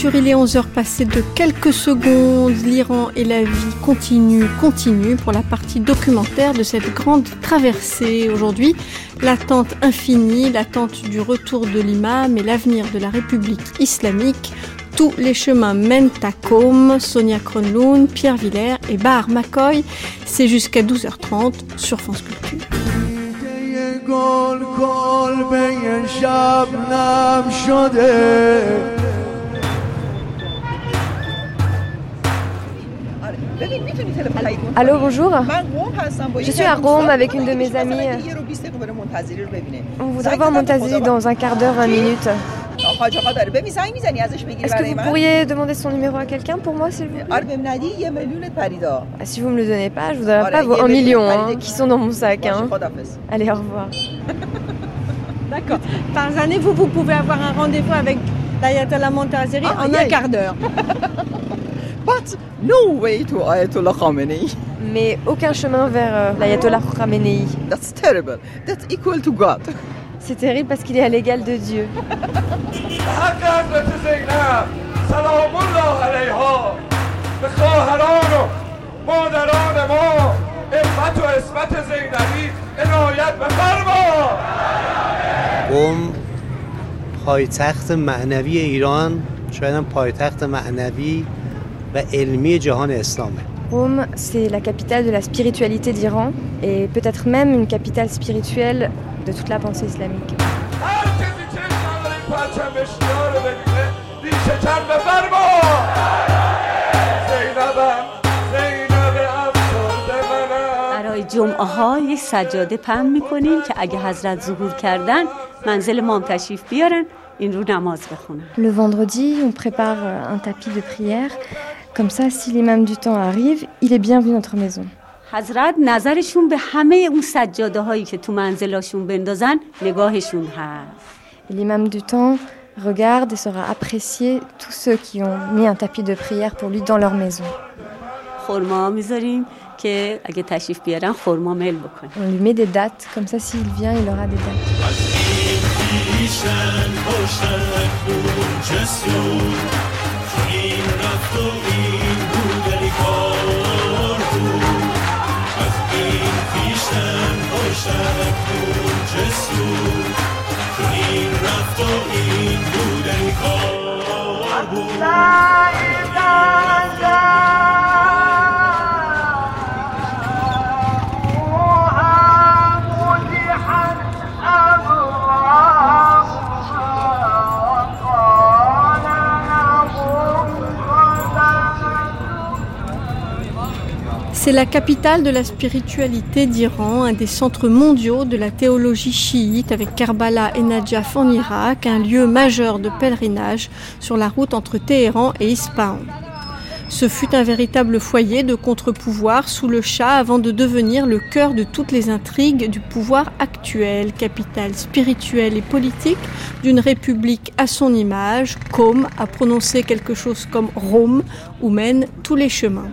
ouverture, il est 11h passées de quelques secondes. L'Iran et la vie continue, continue pour la partie documentaire de cette grande traversée. Aujourd'hui, l'attente infinie, l'attente du retour de l'imam et l'avenir de la République islamique. Tous les chemins mènent à Côme, Sonia Kronlund, Pierre Villers et Bahar McCoy. C'est jusqu'à 12h30 sur France Culture. Allô, bonjour. Je suis à Rome avec une de mes amies. On voudrait voir Montazir dans un quart d'heure, 20 minutes. Est-ce que vous pourriez demander son numéro à quelqu'un pour moi, s'il vous plaît? Ah, Si vous me le donnez pas, je vous donnerai pas vos 1 million hein, qui sont dans mon sac. Hein. Allez, au revoir. D'accord. Par année, vous, vous pouvez avoir un rendez-vous avec l'Ayatollah Montazeri ah, en un quart d'heure. But no way to Ayatollah Khamenei. Mais aucun chemin vers euh, l'Ayatollah Khamenei. That's terrible. That's equal to God. C'est terrible parce qu'il est à l'égal de Dieu. قم پایتخت معنوی ایران شاید هم پایتخت معنوی Rome, c'est la capitale de la spiritualité d'Iran et peut-être même une capitale spirituelle de toute la pensée islamique. برای جمعه ها یک سجاده پهن میکنیم که اگه حضرت ظهور کردن منزل ما تشریف بیارن این رو نماز بخونن Le vendredi, on prépare un tapis de prière. Comme ça, si l'imam du temps arrive, il est bienvenu dans notre maison. حضرت نظرشون به همه اون سجاده هایی که تو منزلاشون بندازن نگاهشون هست L'imam du temps regarde et saura apprécier tous ceux qui ont mis un tapis de prière pour lui dans leur maison. خورما میذاریم که اگه تشریف بیارن خورما مل بکنیم On lui met des dates, comme ça s'il vient, il aura des dates. Bye. C'est la capitale de la spiritualité d'Iran, un des centres mondiaux de la théologie chiite avec Karbala et Najaf en Irak, un lieu majeur de pèlerinage sur la route entre Téhéran et Ispahan. Ce fut un véritable foyer de contre-pouvoir sous le Shah avant de devenir le cœur de toutes les intrigues du pouvoir actuel, capitale spirituelle et politique d'une république à son image, comme a prononcé quelque chose comme Rome, où mènent tous les chemins.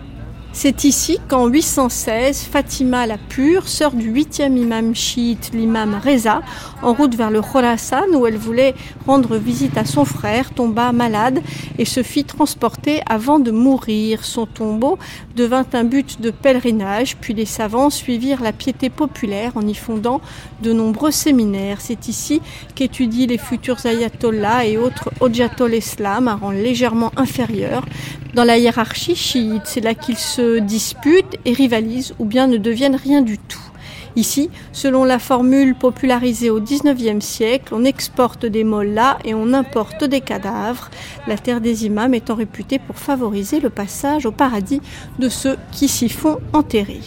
C'est ici qu'en 816, Fatima la Pure, sœur du huitième imam chiite, l'imam Reza, en route vers le Khorasan où elle voulait rendre visite à son frère, tomba malade et se fit transporter avant de mourir. Son tombeau devint un but de pèlerinage, puis les savants suivirent la piété populaire en y fondant de nombreux séminaires. C'est ici qu'étudient les futurs ayatollahs et autres Ojatol Islam, un rang légèrement inférieur, dans la hiérarchie chiite. C'est là qu'ils se disputent et rivalisent ou bien ne deviennent rien du tout. Ici, selon la formule popularisée au XIXe siècle, on exporte des mollahs et on importe des cadavres, la terre des imams étant réputée pour favoriser le passage au paradis de ceux qui s'y font enterrer.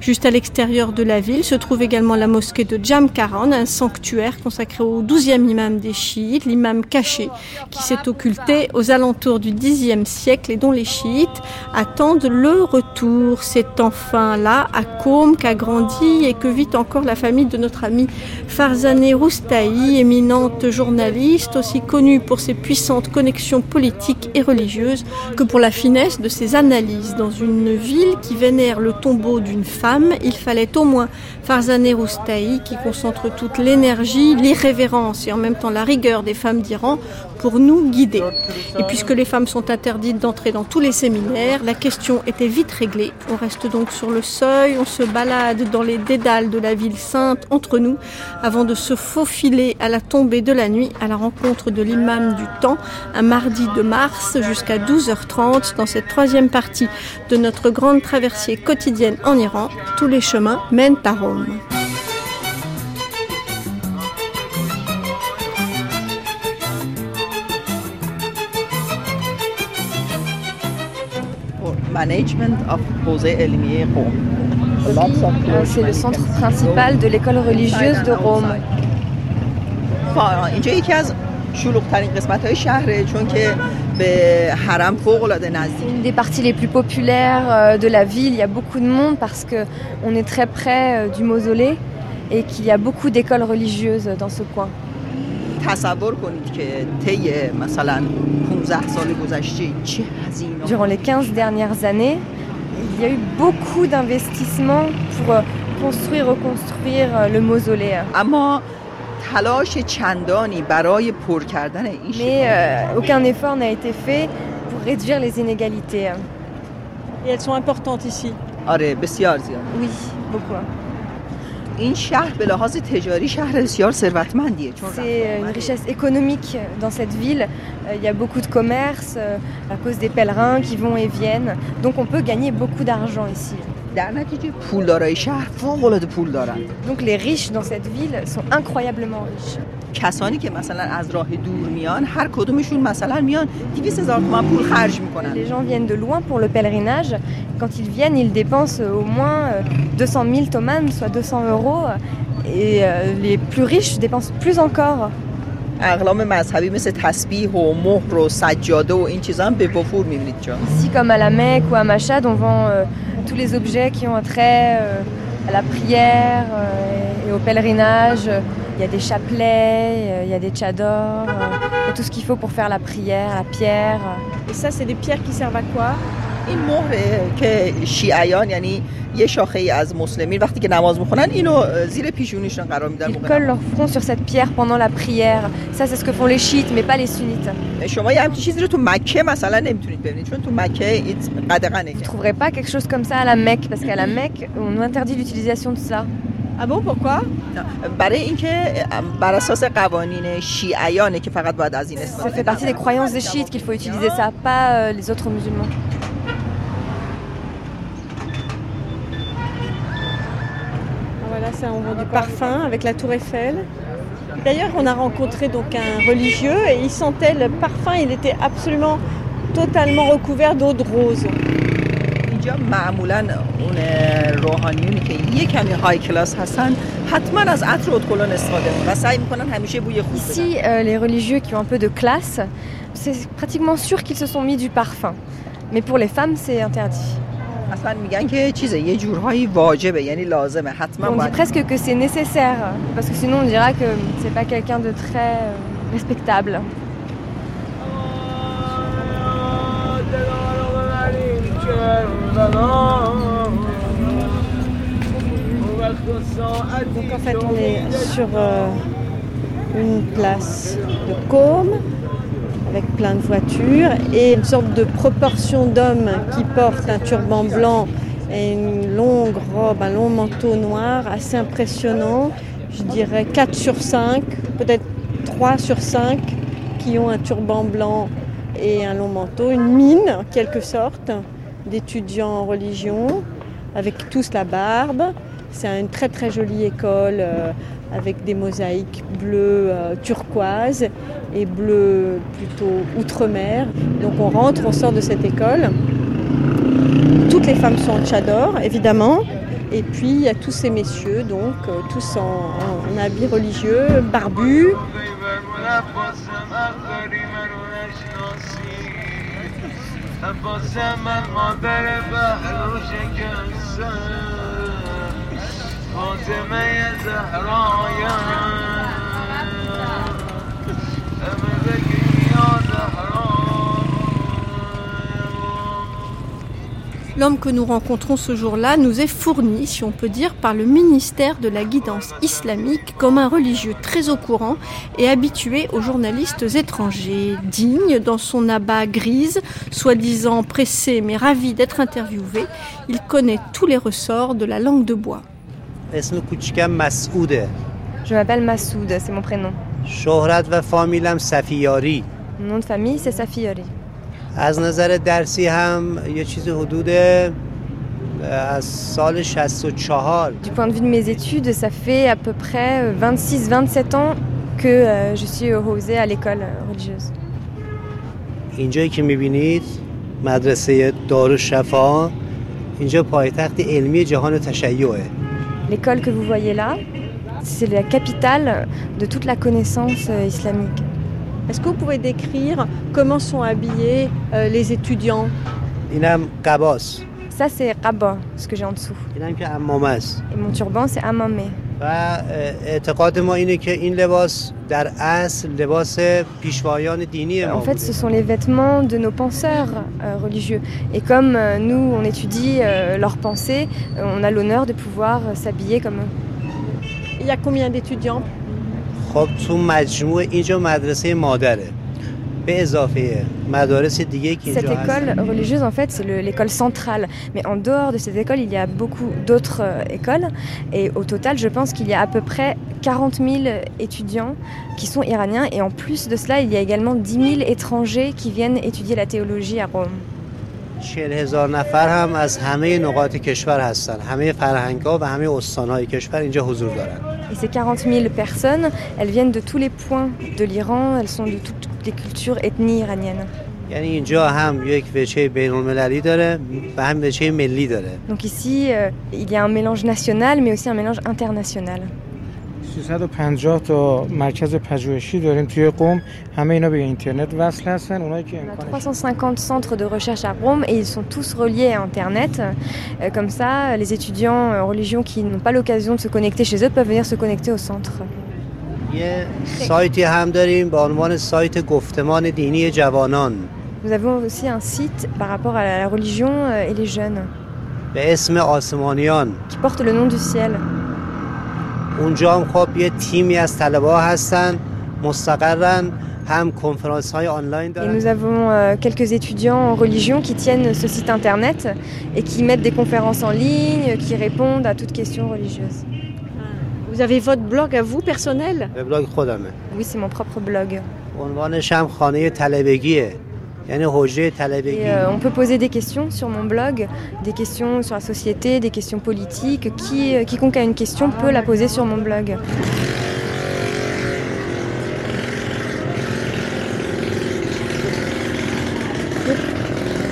Juste à l'extérieur de la ville se trouve également la mosquée de Jamkaran, un sanctuaire consacré au douzième imam des chiites, l'imam caché, qui s'est occulté aux alentours du Xe siècle et dont les chiites attendent le retour. C'est enfin là, à Qom, qu'a grandi et que vit encore la famille de notre ami Farzaneh Roustaï, éminente journaliste, aussi connue pour ses puissantes connexions politiques et religieuses que pour la finesse de ses analyses. Dans une ville qui vénère le tombeau d'une femme, il fallait au moins Farzaneh Roustaï qui concentre toute l'énergie, l'irrévérence et en même temps la rigueur des femmes d'Iran pour nous guider. Et puisque les femmes sont interdites d'entrer dans tous les séminaires, la question était vite réglée. On reste donc sur le seuil, on se balade dans les dédales de la ville sainte entre nous avant de se faufiler à la tombée de la nuit à la rencontre de l'imam du temps un mardi de mars jusqu'à 12h30 dans cette troisième partie de notre grande traversée quotidienne en Iran. Tous les chemins mènent à Rome. C'est le centre principal de l'école religieuse de Rome. Une des parties les plus populaires euh, de la ville, il y a beaucoup de monde parce qu'on est très près euh, du mausolée et qu'il y a beaucoup d'écoles religieuses dans ce coin. Durant les 15 dernières années, il y a eu beaucoup d'investissements pour euh, construire, reconstruire le mausolée. Mais euh, aucun effort n'a été fait pour réduire les inégalités. Et elles sont importantes ici Oui, beaucoup. C'est une richesse économique dans cette ville. Il y a beaucoup de commerce euh, à cause des pèlerins qui vont et viennent. Donc on peut gagner beaucoup d'argent ici. Donc les riches dans cette ville sont incroyablement riches. Les gens viennent de loin pour le pèlerinage. Quand ils viennent, ils dépensent au moins 200 000 tomanes, soit 200 euros. Et euh, les plus riches dépensent plus encore. Ici comme à la Mecque ou à Machad, on vend euh, tous les objets qui ont trait euh, à la prière et au pèlerinage. Il y a des chapelets, il y a des tchadors, il y a tout ce qu'il faut pour faire la prière, la pierre. Et ça, c'est des pierres qui servent à quoi? ils collent leur front sur cette pierre pendant la prière. Ça, c'est ce que font les chiites, mais pas les sunnites. Vous ne trouverez pas quelque chose comme ça à la Mecque, parce qu'à la Mecque, on interdit l'utilisation de ça. Ah bon, pourquoi Ça fait partie des croyances des chiites qu'il faut utiliser ça, pas euh, les autres musulmans. on vend du parfum avec la tour Eiffel. D'ailleurs, on a rencontré donc un religieux et il sentait le parfum, il était absolument totalement recouvert d'eau de rose. Ici, euh, les religieux qui ont un peu de classe, c'est pratiquement sûr qu'ils se sont mis du parfum. Mais pour les femmes, c'est interdit. On dit presque que c'est nécessaire parce que sinon on dira que c'est pas quelqu'un de très euh, respectable. Donc en fait on est sur euh, une place de Côme avec plein de voitures et une sorte de proportion d'hommes qui portent un turban blanc et une longue robe, un long manteau noir assez impressionnant. Je dirais 4 sur 5, peut-être 3 sur 5 qui ont un turban blanc et un long manteau, une mine en quelque sorte d'étudiants en religion avec tous la barbe. C'est une très très jolie école euh, avec des mosaïques bleues euh, turquoise et bleu plutôt outre-mer. Donc on rentre, on sort de cette école. Toutes les femmes sont en tchador, évidemment. Et puis il y a tous ces messieurs, donc euh, tous en, en, religieux, barbus. L'homme que nous rencontrons ce jour-là nous est fourni, si on peut dire, par le ministère de la guidance islamique comme un religieux très au courant et habitué aux journalistes étrangers, digne dans son abat grise, soi-disant pressé mais ravi d'être interviewé, il connaît tous les ressorts de la langue de bois. Je m'appelle Massoud, c'est mon prénom. Mon nom de famille, c'est Safiyari. از نظر درسی هم یه چیز حدود از سال 64 Du point de vue de mes études, ça fait à peu près 26-27 ans que euh, je suis opposée à l'école religieuse. اینجایی که می‌بینید مدرسه دارالشفا اینجا پایتخت علمی جهان تشیعه L'école que vous voyez là, c'est la capitale de toute la connaissance euh, islamique. Est-ce que vous pouvez décrire comment sont habillés euh, les étudiants? Ça, c'est Rabba, ce que j'ai en dessous. Et mon turban, c'est Amamé. En fait, ce sont les vêtements de nos penseurs euh, religieux. Et comme euh, nous, on étudie leurs pensées, on a l'honneur de pouvoir s'habiller comme eux. Il y a combien d'étudiants خب تو مجموع اینجا مدرسه مادره به اضافه مدارس دیگه که Cette école religieuse en fait c'est l'école centrale mais en dehors de cette école il y a beaucoup d'autres euh, écoles et au total je pense qu'il y a à peu près 40 000 étudiants qui sont iraniens et en plus de cela il y a également 10 000 étrangers qui viennent étudier la théologie à Rome. 40 هزار نفر هم از همه نقاط کشور هستن همه فرهنگ ها و همه استان کشور اینجا حضور دارن Et ces 40 000 personnes, elles viennent de tous les points de l'Iran, elles sont de toutes les cultures ethnies iraniennes. Donc ici, euh, il y a un mélange national, mais aussi un mélange international. On a 350 centres de recherche à Rome et ils sont tous reliés à Internet. Euh, comme ça, les étudiants euh, en religion qui n'ont pas l'occasion de se connecter chez eux peuvent venir se connecter au centre. یه سایتی هم داریم به عنوان سایت گفتمان دینی جوانان Nous avons aussi un site par rapport à la religion euh, et les jeunes به اسم آسمانیان qui porte le nom du ciel اونجا هم خب یه تیمی از طلبه هستن مستقرن هم کنفرانس های آنلاین دارن. Et nous avons euh, quelques étudiants en religion qui tiennent ce site internet et qui mettent des conférences en ligne, qui répondent à toutes questions religieuses. Vous avez votre blog à vous personnel Le blog خودمه. Oui, c'est mon propre blog. عنوانش هم خانه طلبگیه. Euh, on peut poser des questions sur mon blog, des questions sur la société, des questions politiques. Qui, euh, quiconque a une question peut la poser sur mon blog.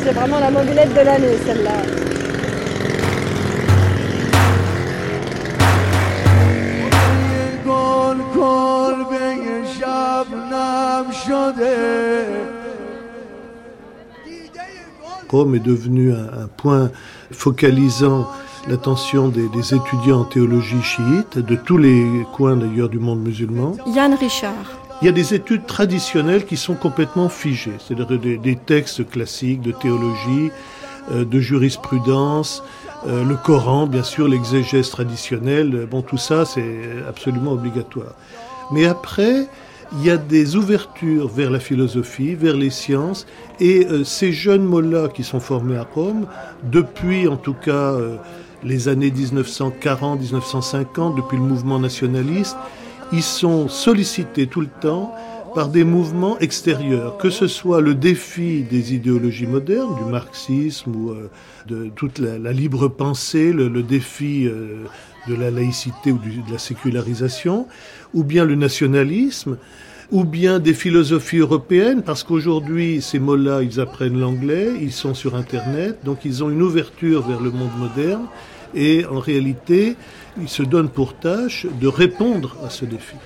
C'est vraiment la mobilette de l'année, celle-là. Rome est devenu un, point focalisant l'attention des, étudiants en théologie chiite, de tous les coins d'ailleurs du monde musulman. Yann Richard. Il y a des études traditionnelles qui sont complètement figées, c'est-à-dire des, textes classiques de théologie, euh, de jurisprudence, euh, le Coran, bien sûr, l'exégèse traditionnelle, bon, tout ça, c'est absolument obligatoire. Mais après, il y a des ouvertures vers la philosophie, vers les sciences, et euh, ces jeunes mollahs qui sont formés à Rome, depuis en tout cas euh, les années 1940-1950, depuis le mouvement nationaliste, ils sont sollicités tout le temps par des mouvements extérieurs, que ce soit le défi des idéologies modernes, du marxisme ou euh, de toute la, libre pensée, le, défi de la laïcité ou de la sécularisation, ou bien le nationalisme, ou bien des philosophies européennes, parce qu'aujourd'hui, ces mots-là, ils apprennent l'anglais, ils sont sur Internet, donc ils ont une ouverture vers le monde moderne, et en réalité, ils se donnent pour tâche de répondre à ce défi.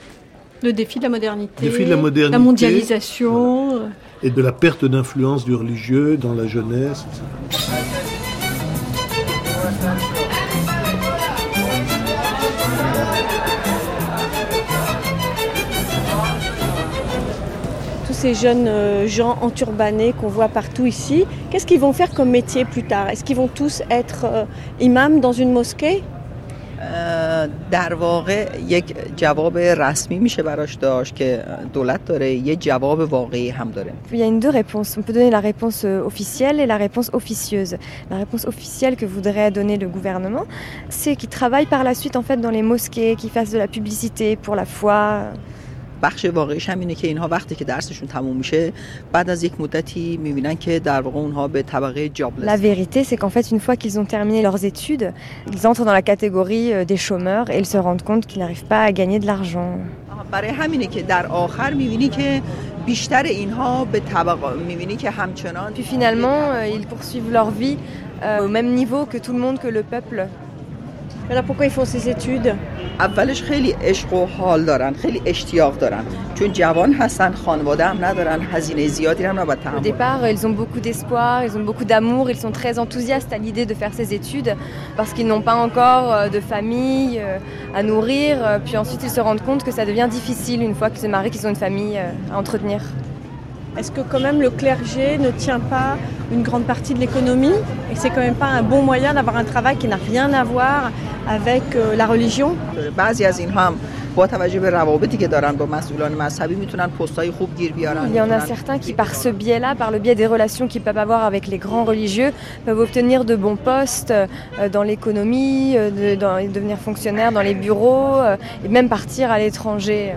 Le défi de la modernité, défi de la, modernité, la mondialisation. Et de la perte d'influence du religieux dans la jeunesse. ces jeunes euh, gens enturbanés qu'on voit partout ici, qu'est-ce qu'ils vont faire comme métier plus tard Est-ce qu'ils vont tous être euh, imams dans une mosquée در واقع یک جواب رسمی میشه براش داشت که دولت داره یه جواب واقعی هم داره Il y a une deux réponses. On peut donner la réponse euh, officielle et la réponse officieuse. La réponse officielle que voudrait donner le gouvernement, c'est qu'ils travaillent par la suite en fait dans les mosquées, qu'ils fassent de la publicité pour la foi. بخش واقعیش هم اینه که اینها وقتی که درسشون تموم میشه بعد از یک مدتی میبینن که در واقع اونها به طبقه جابلس La vérité, c'est qu'en fait, une fois qu'ils ont terminé leurs études, ils entrent dans la catégorie euh, des chômeurs et ils se rendent compte qu'ils n'arrivent pas à gagner de l'argent. برای همینه که در آخر میبینی که بیشتر اینها به طبقه میبینی که همچنان Puis finalement, euh, ils poursuivent leur vie euh, au même niveau que tout le monde, que le peuple. Alors pourquoi ils font ces études اولش خیلی عشق و حال دارن خیلی اشتیاق دارن چون جوان هستن خانواده هم ندارن هزینه زیادی هم نباید Au تحمل départ, ils ont beaucoup d'espoir, ils ont beaucoup d'amour, ils sont très enthousiastes à l'idée de faire ces études parce qu'ils n'ont pas encore euh, de famille euh, à nourrir. Euh, Puis ensuite, ils se rendent compte que ça devient difficile une fois qu'ils se marient, qu'ils ont une famille euh, à entretenir. Est-ce que quand même le clergé ne tient pas une grande partie de l'économie et c'est quand même pas un bon moyen d'avoir un travail qui n'a rien à voir avec euh, la religion? Il y en a certains qui par ce biais-là, par le biais des relations qu'ils peuvent avoir avec les grands religieux, peuvent obtenir de bons postes euh, dans l'économie, euh, devenir fonctionnaires dans les bureaux et même partir à l'étranger.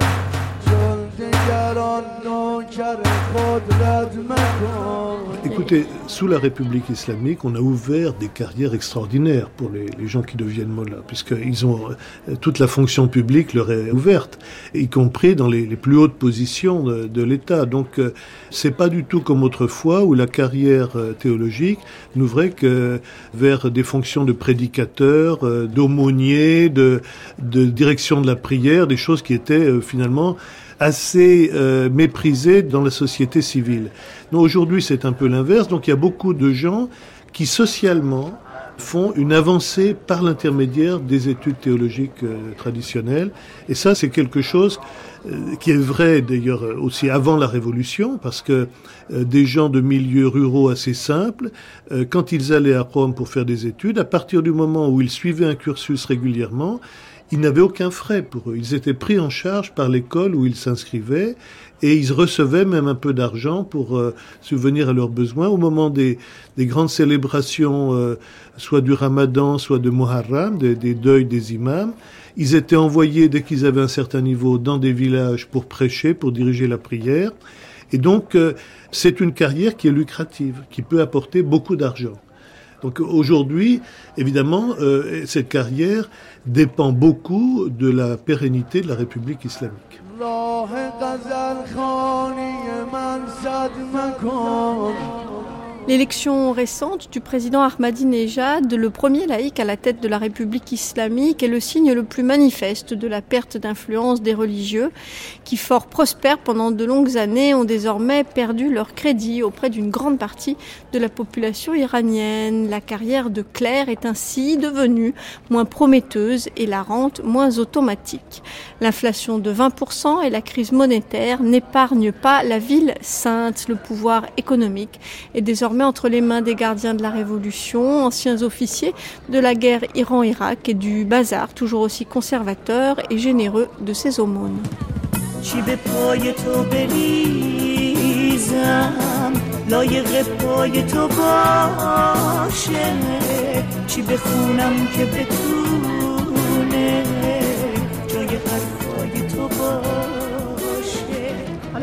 Écoutez, sous la République islamique, on a ouvert des carrières extraordinaires pour les, gens qui deviennent mollahs, puisqu'ils ont euh, toute la fonction publique leur est ouverte, y compris dans les, plus hautes positions de, l'État. Donc, euh, c'est pas du tout comme autrefois où la carrière euh, théologique n'ouvrait que vers des fonctions de prédicateur, d'aumônier, de, direction de la prière, des choses qui étaient finalement assez euh, méprisé dans la société civile. Aujourd'hui, c'est un peu l'inverse. Donc, il y a beaucoup de gens qui, socialement, font une avancée par l'intermédiaire des études théologiques euh, traditionnelles. Et ça, c'est quelque chose euh, qui est vrai d'ailleurs euh, aussi avant la Révolution, parce que des gens de milieux ruraux assez simples, quand ils allaient à Rome pour faire des études, à partir du moment où ils suivaient un cursus régulièrement, ils n'avaient aucun frais pour eux. Ils étaient pris en charge par l'école où ils s'inscrivaient et ils recevaient même un peu d'argent pour euh, subvenir à leurs besoins au moment des, des grandes célébrations, euh, soit du Ramadan, soit de Muharram, des, des deuils des imams. Ils étaient envoyés dès qu'ils avaient un certain niveau dans des villages pour prêcher, pour diriger la prière. Et donc, euh, c'est une carrière qui est lucrative, qui peut apporter beaucoup d'argent. Donc aujourd'hui, évidemment, euh, cette carrière dépend beaucoup de la pérennité de la République islamique. L'élection récente du président Ahmadinejad, le premier laïc à la tête de la République islamique, est le signe le plus manifeste de la perte d'influence des religieux qui, fort prospères pendant de longues années, ont désormais perdu leur crédit auprès d'une grande partie de la population iranienne. La carrière de clerc est ainsi devenue moins prometteuse et la rente moins automatique. L'inflation de 20% et la crise monétaire n'épargnent pas la ville sainte. Le pouvoir économique est désormais entre les mains des gardiens de la Révolution, anciens officiers de la guerre Iran-Irak et du bazar, toujours aussi conservateur et généreux de ses aumônes.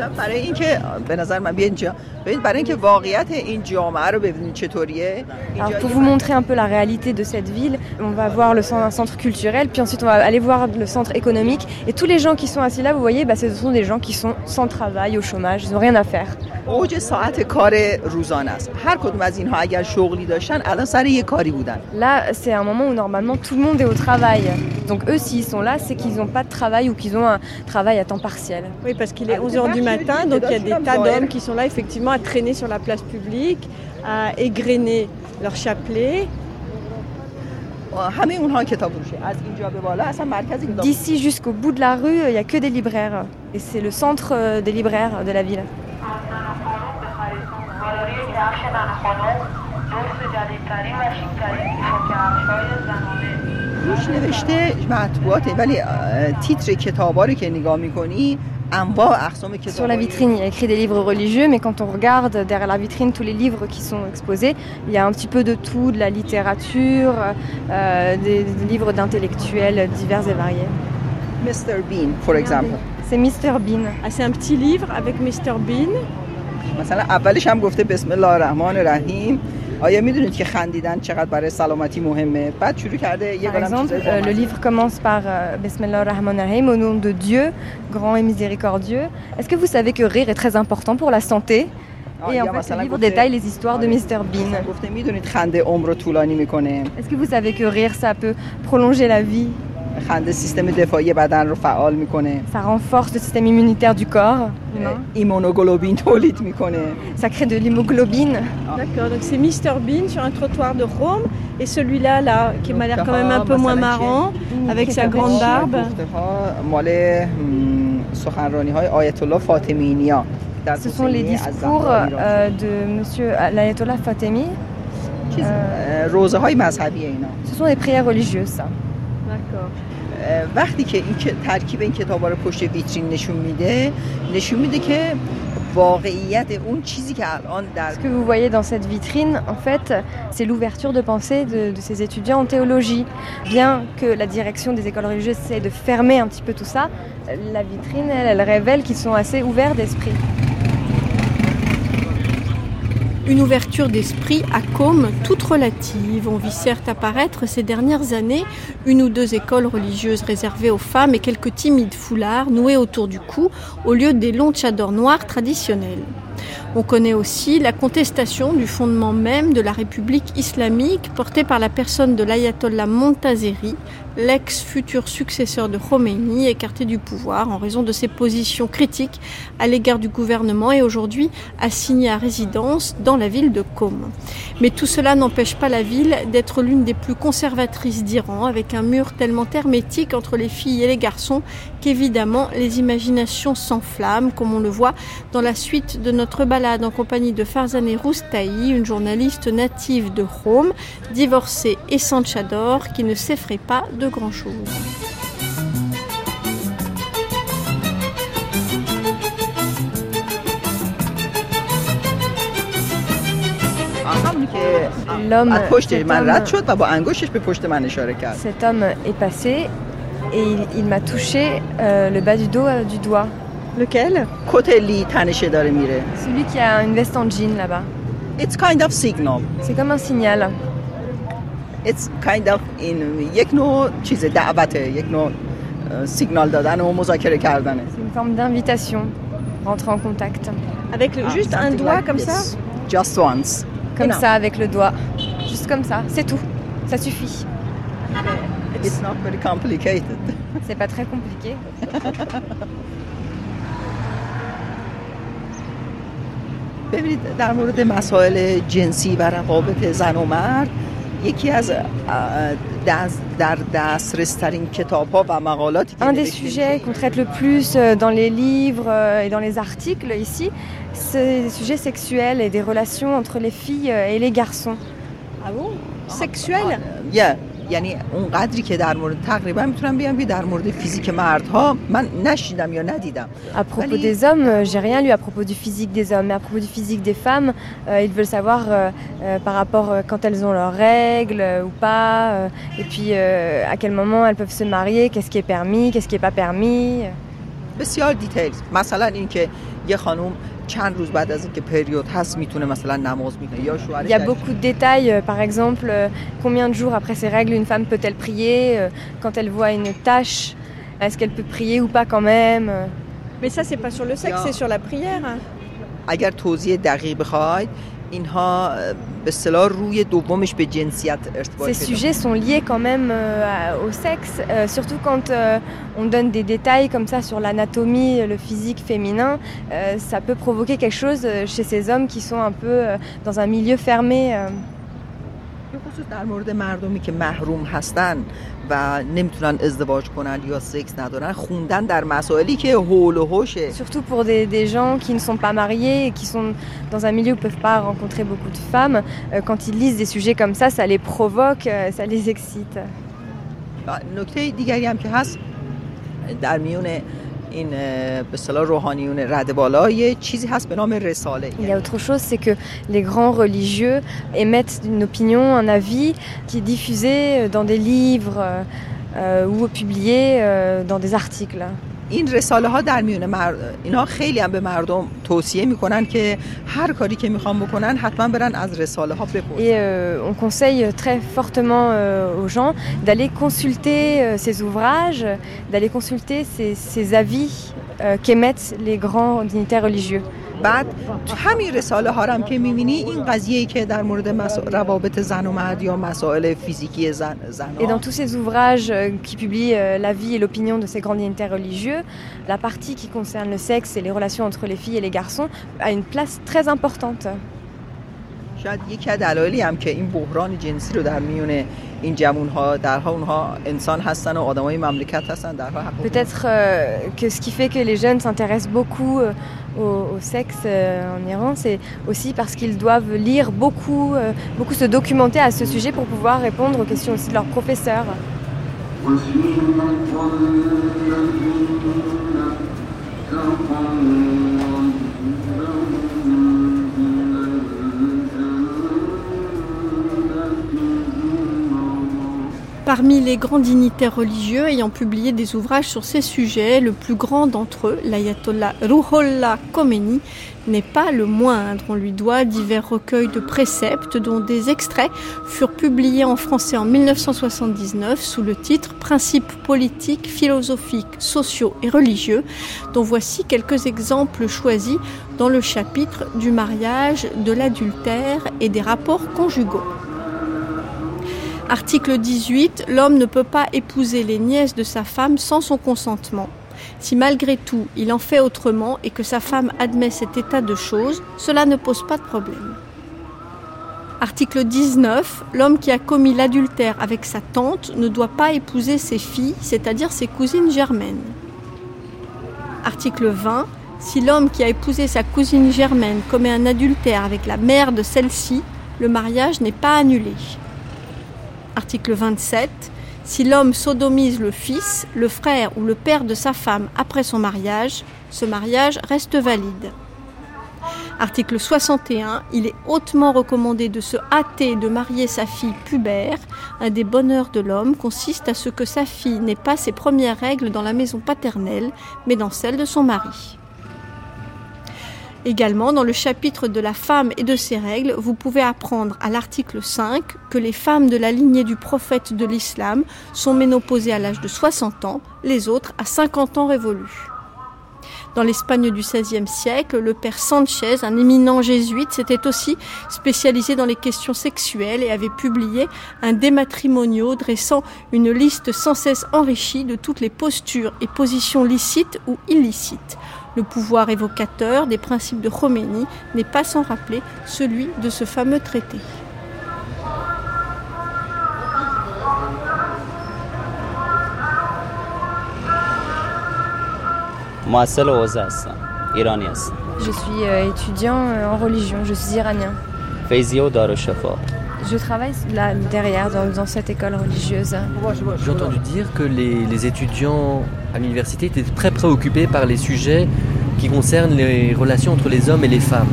باشه حالا برای اینکه به نظر من بیاین اینجا ببینید برای اینکه واقعیت این جامعه رو ببینید چطوریه Alors اینجا pour یه vous montrer un peu la réalité de cette ville, on va voir le centre, un centre culturel, puis ensuite on va aller voir le centre économique. Et tous les gens qui sont assis là, vous voyez, bah, ce sont des gens qui sont sans travail, au chômage, ils n'ont rien à faire. اوج ساعت کار روزانه است هر کدوم از اینها اگر شغلی داشتن الان سر یه کاری بودن Là, c'est un moment où normalement tout le monde est au travail. Donc eux, s'ils sont là, c'est qu'ils n'ont pas de travail ou qu'ils ont un travail à temps partiel. Oui, parce qu'il est 11h du matin, donc il y a des tas d'hommes qui sont là effectivement à traîner sur la place publique, à égrener leur chapelet. همه اونها کتاب فروشی از اینجا به بالا اصلا مرکز کتاب D'ici jusqu'au bout de la rue, il n'y a que des libraires. Et c'est le centre euh, des libraires de la ville. روش نوشته مطبوعاته ولی تیتر کتابا رو که نگاه میکنی Sur la vitrine, il y a écrit des livres religieux, mais quand on regarde derrière la vitrine tous les livres qui sont exposés, il y a un petit peu de tout, de la littérature, euh, des, des, livres d'intellectuels divers et variés. Mr Bean, par exemple. C'est Mr Bean. Ah, c'est un petit livre avec Mr Bean. مثلا اولش هم گفته بسم الله الرحمن الرحیم آیا میدونید که خندیدن چقدر برای سلامتی مهمه بعد شروع کرده یه Par exemple, euh, le livre commence par euh, Bismillah ar-Rahman ar-Rahim au nom de Dieu, grand et miséricordieux. Est-ce que vous savez que rire est très important pour la santé Et en fait, le livre détaille les histoires de Mr Bean. گفته میدونید خنده عمر رو طولانی میکنه Est-ce que vous savez que rire ça peut prolonger la vie خنده سیستم دفاعی بدن رو فعال میکنه Ça renforce le système immunitaire du corps humain. ایمونوگلوبین تولید میکنه Ça crée de l'hémoglobine. D'accord, donc c'est Mr Bean sur un trottoir de Rome et celui-là là qui m'a l'air quand même un peu moins marrant avec sa grande barbe. گفته ها مال سخنرانی های آیت الله فاطمی نیا در Ce sont les حسینی از discours زهرا ایران. euh, de monsieur l'ayatollah Fatemi. چیز- روزه های مذهبی اینا Ce sont des prières religieuses, ça. D'accord. اه، وقتی که این که- ترکیب این کتابا رو پشت ویترین نشون میده نشون میده که واقعیت اون چیزی که الان در Ce que vous voyez dans cette vitrine, en fait, c'est l'ouverture de pensée de, de ces étudiants en théologie. Bien que la direction des écoles religieuses essaie de fermer un petit peu tout ça, la vitrine, elle, elle révèle qu'ils sont assez ouverts d'esprit. Une ouverture d'esprit à Côme toute relative. On vit certes apparaître ces dernières années une ou deux écoles religieuses réservées aux femmes et quelques timides foulards noués autour du cou au lieu des longs tchadors noirs traditionnels. On connaît aussi la contestation du fondement même de la République islamique portée par la personne de l'ayatollah Montazeri, l'ex-futur successeur de Khomeini, écarté du pouvoir en raison de ses positions critiques à l'égard du gouvernement et aujourd'hui assigné à résidence dans la ville de Qom. Mais tout cela n'empêche pas la ville d'être l'une des plus conservatrices d'Iran, avec un mur tellement hermétique entre les filles et les garçons qu'évidemment les imaginations s'enflamment, comme on le voit dans la suite de notre balade en compagnie de Farzaneh Roustahi, une journaliste native de Rome, divorcée et sans tchador, qui ne s'effraie pas de grand-chose. L'homme, cet homme est passé et il, m'a touché euh, le bas du dos euh, du doigt. Lequel کت لی تنشه داره میره Celui qui a une veste en jean là-bas. It's kind of signal C'est comme un signal. It's kind of این یک نوع چیز دعوته یک نوع اه، سیگنال دادن و مذاکره کردنه C'est une forme d'invitation. Rentrer en contact. Avec le- juste un Something doigt like comme this. ça Just once Comme Enough. ça, avec le doigt. Juste comme ça. C'est tout. Ça suffit. It's not very complicated C'est pas très compliqué. ببینید در مورد مسائل جنسی و روابط زن و مرد یکی از اه، دز- در دسترس ترین کتاب ها و مقالاتی که Un des نوشته sujets qu'on traite le plus euh, dans les livres euh, et dans les articles ici, c'est les sujets sexuels et des relations entre les filles euh, et les garçons. Ah bon Sexuel یه یعنی اون قدری که در مورد تقریبا میتونم بگم که در مورد فیزیک مردها من نشیدم یا ندیدم À propos Allez. des hommes, euh, j'ai rien lu à propos du physique des hommes, mais à propos du physique des femmes, euh, ils veulent savoir euh, euh, par rapport euh, quand elles ont leurs règles euh, ou pas, euh, et puis euh, à quel moment elles peuvent se marier, qu'est-ce qui est permis, qu'est-ce qui est pas permis. بسیار دیتیل مثلا اینکه یه خانم چند روز بعد از اینکه پریود هست میتونه مثلا نماز میکنه یا شوهرش Il y a در- beaucoup de détails, euh, par exemple, euh, combien de jours après ses règles une femme peut-elle prier, euh, quand elle voit une tâche, est-ce qu'elle peut prier ou pas quand même. euh. Mais ça, c'est pas sur le sexe, Ya. c'est sur la prière. اگر توضیح دقیق بخواید Ces sujets sont liés quand même au sexe, surtout quand on donne des détails comme ça sur l'anatomie, le physique féminin, ça peut provoquer quelque chose chez ces hommes qui sont un peu dans un milieu fermé. Euh. خصوص در مورد مردمی که محروم هستن و نمی‌تونن ازدواج کنن یا سکس ندارن خوندن در مسائلی که حول و حوشه Surtout pour des, des gens qui ne sont pas mariés et qui sont dans un milieu où peuvent pas rencontrer beaucoup de femmes, euh, quand ils lisent des sujets comme ça, ça les provoque, euh, ça les excite. نکته دیگری هم که هست در میون Il y a autre chose, c'est que les grands religieux émettent une opinion, un avis qui est diffusé euh, dans des livres euh, euh, ou publié dans des articles این رساله ها در میون مرد... اینا خیلی هم به مردم توصیه میکنن که هر کاری که میخوان بکنن حتما برن از رساله ها بپرسن Et euh, on conseille très fortement euh, aux gens d'aller consulter euh, ces ouvrages, d'aller consulter ces, ces avis euh, qu'émettent les grands dignitaires religieux. بعد تو همین رساله ها رو هم که میبینی این قضیه که در مورد مس... روابط زن و مرد یا مسائل فیزیکی زن, زن Et dans tous ces ouvrages euh, qui publient euh, la vie et l'opinion de ces grands dignitaires religieux, la partie qui concerne le sexe et les relations entre les filles et les garçons a une place très importante. شاید یکی از دلایلی هم که این بحران جنسی رو در میون این جوون ها درها اونها انسان هستن و آدمای مملکت هستن درها حقوق Peut-être euh, que ce qui fait que les jeunes s'intéressent beaucoup euh, au, sexe euh, en Iran, c'est aussi parce qu'ils doivent lire beaucoup, euh, beaucoup se documenter à ce sujet pour pouvoir répondre aux questions aussi de leurs professeurs. Parmi les grands dignitaires religieux ayant publié des ouvrages sur ces sujets, le plus grand d'entre eux, l'ayatollah Ruhollah Khomeini, n'est pas le moindre. On lui doit divers recueils de préceptes dont des extraits furent publiés en français en 1979 sous le titre Principes politiques, philosophiques, sociaux et religieux, dont voici quelques exemples choisis dans le chapitre du mariage, de l'adultère et des rapports conjugaux. Article 18. L'homme ne peut pas épouser les nièces de sa femme sans son consentement. Si malgré tout il en fait autrement et que sa femme admet cet état de choses, cela ne pose pas de problème. Article 19. L'homme qui a commis l'adultère avec sa tante ne doit pas épouser ses filles, c'est-à-dire ses cousines germaines. Article 20. Si l'homme qui a épousé sa cousine germaine commet un adultère avec la mère de celle-ci, le mariage n'est pas annulé. Article 27. Si l'homme sodomise le fils, le frère ou le père de sa femme après son mariage, ce mariage reste valide. Article 61. Il est hautement recommandé de se hâter de marier sa fille pubère. Un des bonheurs de l'homme consiste à ce que sa fille n'ait pas ses premières règles dans la maison paternelle, mais dans celle de son mari. Également, dans le chapitre de la femme et de ses règles, vous pouvez apprendre à l'article 5 que les femmes de la lignée du prophète de l'islam sont ménopausées à l'âge de 60 ans, les autres à 50 ans révolus. Dans l'Espagne du XVIe siècle, le père Sanchez, un éminent jésuite, s'était aussi spécialisé dans les questions sexuelles et avait publié un dématrimonio dressant une liste sans cesse enrichie de toutes les postures et positions licites ou illicites. Le pouvoir évocateur des principes de Khomeini n'est pas sans rappeler celui de ce fameux traité. Je suis euh, étudiant euh, en religion, je suis iranien. Je travaille derrière, dans, cette école religieuse. J'ai entendu dire que les étudiants à l'université étaient très préoccupés par les sujets qui concernent les relations entre les hommes et les femmes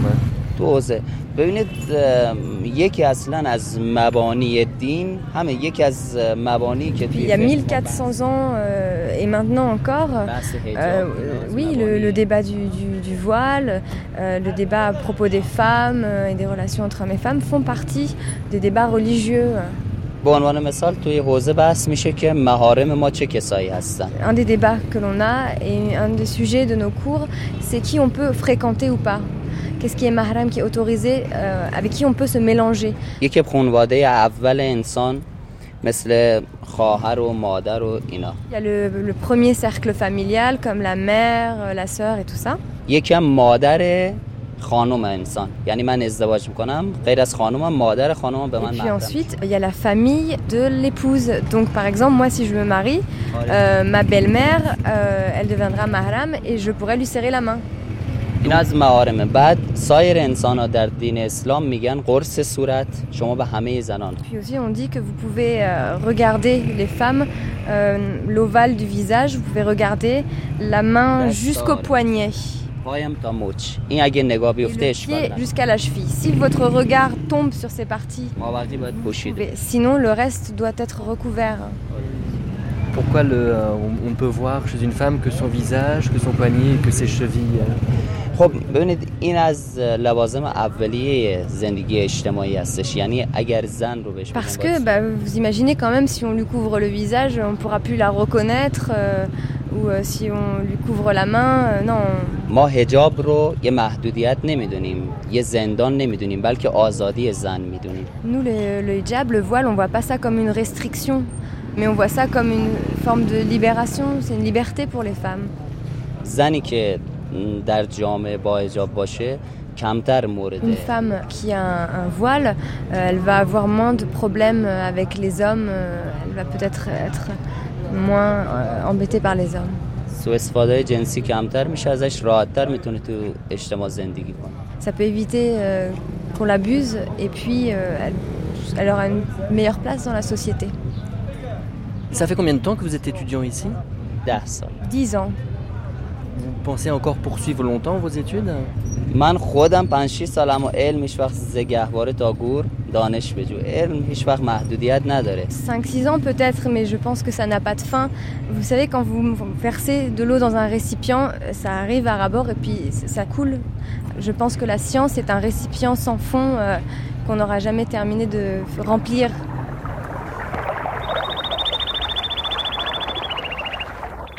تو حوزه ببینید اه، یکی اصلا از مبانی دین همه یکی از مبانی که Il توی y a فقه 1400 ans euh, et maintenant encore, بحث euh, حجاب oui, le, le débat du, du- du voile, euh, le débat à propos des femmes euh, et des relations entre hommes et femmes font partie des débats religieux. به عنوان مثال توی حوزه بحث میشه که مهارم ما چه کسایی هستن Un des débats que l'on a et un des sujets de nos cours, c'est qui on peut fréquenter ou pas. Qu'est-ce qui est mahram, qui est autorisé, euh, avec qui on peut se mélanger. یکی خانواده اول انسان مثل خواهر و مادر و اینا Il y a le, le premier cercle familial comme la mère, euh, la sœur et tout ça. یکی هم مادر خانم انسان یعنی من ازدواج میکنم غیر از خانومم مادر خانومم به من Et puis ensuite, il y a la famille de l'épouse. Donc par exemple, moi si je me marie, euh, ma belle-mère, euh, elle deviendra mahram et je pourrais lui serrer la main. این از معارمه بعد سایر انسان ها در دین اسلام میگن قرص صورت شما به همه زنان Puis aussi on dit que vous pouvez euh, regarder les femmes euh, l'ovale du visage, vous pouvez regarder la main jusqu'au poignet. پایم تا مچ این اگه نگاه Et بیفته le اشکال pied نداره. jusqu'à la cheville. Si votre regard tombe sur ces parties, مابقی باید پوشیده mais sinon le reste doit être recouvert. Pourquoi le, euh, on, on peut voir chez une femme que son visage, que son poignet, que ses chevilles euh, خب ببینید این از لوازم اولیه زندگی اجتماعی هستش یعنی اگر زن رو بهش Parce بگن que bah, vous imaginez quand même si on lui couvre le visage, on ne pourra plus la reconnaître. euh, ou euh, si on lui couvre la main, euh, non. ما هجاب رو یه محدودیت نمیدونیم یه زندان نمیدونیم بلکه آزادی زن میدونیم Nous, le, le hijab, le voile, on voit pas ça comme une restriction, mais on voit ça comme une forme de libération. C'est une liberté pour les femmes. زنی که در جامعه با هجاب باشه کمتر مورد Une femme qui a un, un voile, euh, elle va avoir moins de problèmes avec les hommes. euh, elle va peut-être être moins euh, embêtée par les hommes. سوء استفاده جنسی کمتر میشه ازش راحتتر میتونه تو اجتماع زندگی کنه Ça peut éviter euh, qu'on l'abuse et puis euh, elle, elle aura une meilleure place dans la société. Ça fait combien de temps que vous êtes étudiant ici ده سال 10 ans. Vous pensez encore poursuivre longtemps vos études من خودم 5 6 سالم و علم هیچ وقت ز گهواره تا گور دانش بجو علم هیچ وقت محدودیت نداره 5-6 ans peut-être, mais je pense que ça n'a pas de fin. Vous savez, quand vous versez de l'eau dans un récipient, ça arrive à rabord et puis ça coule. Je pense que la science est un récipient sans fond euh, qu'on n'aura jamais terminé de remplir.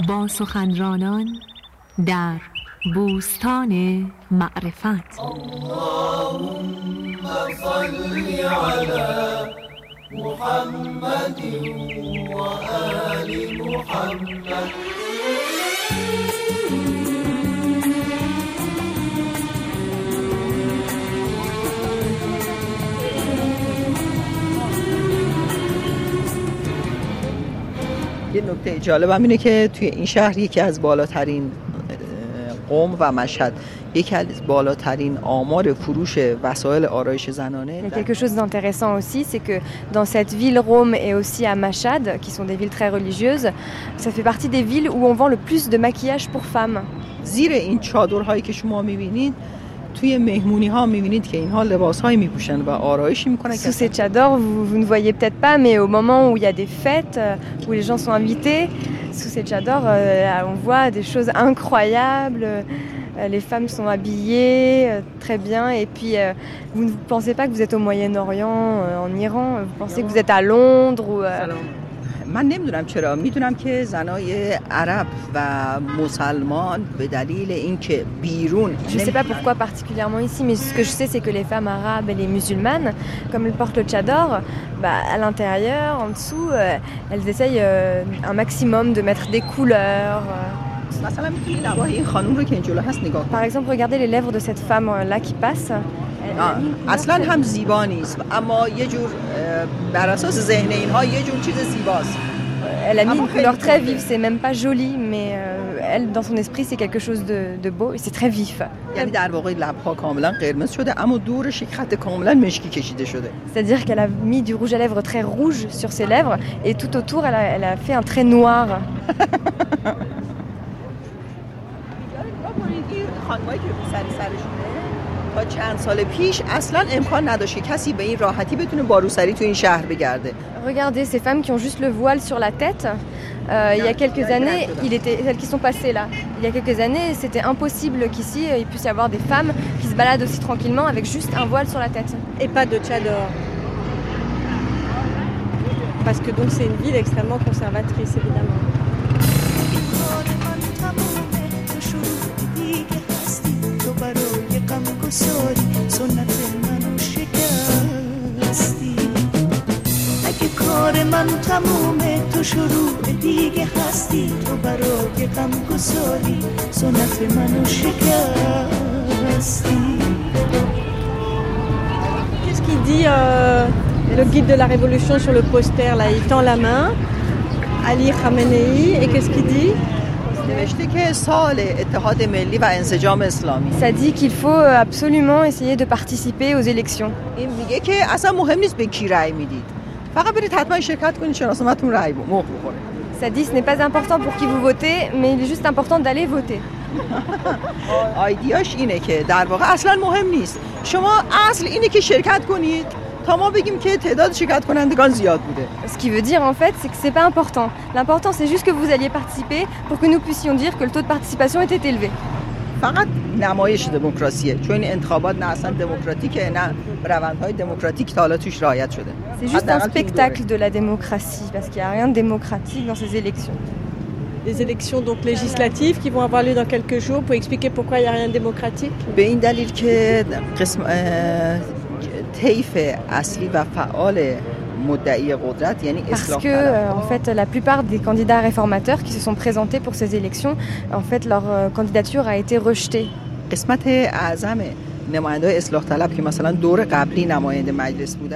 با سخنرانان در بوستان معرفت. اللهم صل محمد وآل محمد یه نکته جالبم اینه که توی این شهر یکی از بالاترین قوم و مشهد یکی از بالاترین آمار فروش وسایل آرایش زنانه Il y a quelque chose d'intéressant aussi, c'est que dans cette ville Rome et aussi à Machad, qui sont des villes très religieuses, ça fait partie des villes où on vend le plus de maquillage pour femmes. زیر این چادرهایی که شما میبینید توی مهمونی ها میبینید که اینها لباس هایی میپوشن و آرایشی میکنن Sous ces tchadors, vous, vous ne voyez peut-être pas, mais au moment où il y a des fêtes, euh, où les gens sont invités, sous ces tchadors, euh, on voit des choses incroyables. Euh, Les femmes sont habillées euh, très bien, et puis euh, vous ne pensez pas que vous êtes au Moyen-Orient, euh, en Iran, vous pensez que vous êtes à Londres ou. euh, من نمیدونم چرا میدونم که زنای عرب و مسلمان به دلیل اینکه بیرون Je ne sais pas pourquoi particulièrement ici, mais ce que je sais, c'est que les femmes arabes et les musulmanes, comme elles portent le tchador, bah, à l'intérieur, en dessous, euh, elles essayent euh, un maximum de mettre des couleurs. euh. مثلا میتونی لبای این خانم رو که این جلو هست نگاه Par exemple, regardez les lèvres de cette femme-là qui passe. Elle- آه، اصلا هم زیبا نیست اما یه جور اه، بر اساس ذهن اینها یه جور چیز زیباست Elle a mis Ah, une bon, couleur très très beau. vive, c'est même pas joli, mais euh, elle, dans son esprit, c'est quelque chose de, de beau et c'est très vif. یعنی در واقع لبها کاملا قرمز شده اما دورش یک خط کاملا مشکی کشیده شده C'est-à-dire qu'elle a mis du rouge à lèvres très rouge sur ses lèvres et tout autour, elle a, elle a fait un trait noir. این خانمایی که سر سرشونه تا چند سال پیش اصلا امکان نداشت که کسی به این راحتی بتونه با روسری تو این شهر بگرده Regardez ces femmes qui ont juste le voile sur la tête. Euh, il y a quelques années, il était, celles qui sont passées là, il y a quelques années, c'était impossible qu'ici euh, il puisse y avoir des femmes qui se baladent aussi tranquillement avec juste un voile sur la tête. Et pas de tchador. Parce que donc c'est une ville extrêmement conservatrice évidemment. Qu'est-ce qu'il dit euh, le guide de la révolution sur le poster là? Il tend la main, Ali Khamenei, et qu'est-ce qu'il dit? Ça dit qu'il faut absolument essayer de participer aux élections. Ça dit que ce n'est pas important pour qui vous votez, mais il est juste important d'aller voter. آیدیاش اینه که در واقع اصلا مهم نیست شما اصل اینه که شرکت کنید تا ما بگیم که تعداد شرکت کنندگان زیاد بوده Ce qui veut dire en fait, c'est que c'est pas important. L'important c'est juste que vous alliez participer pour que nous puissions dire que le taux de participation était élevé. فقط نمایش دموکراسیه چون این انتخابات نه اصلا دموکراتیکه نه روندهای دموکراتیک تا حالا توش رعایت شده C'est juste un حداقل تو این spectacle de la démocratie, parce qu'il n'y a rien de démocratique dans ces élections. Les élections donc législatives qui vont avoir lieu dans quelques jours pour expliquer pourquoi il n'y a rien de démocratique. Parce que, euh, en fait, la plupart des candidats réformateurs qui se sont présentés pour ces élections, en fait, leur euh, candidature a été rejetée.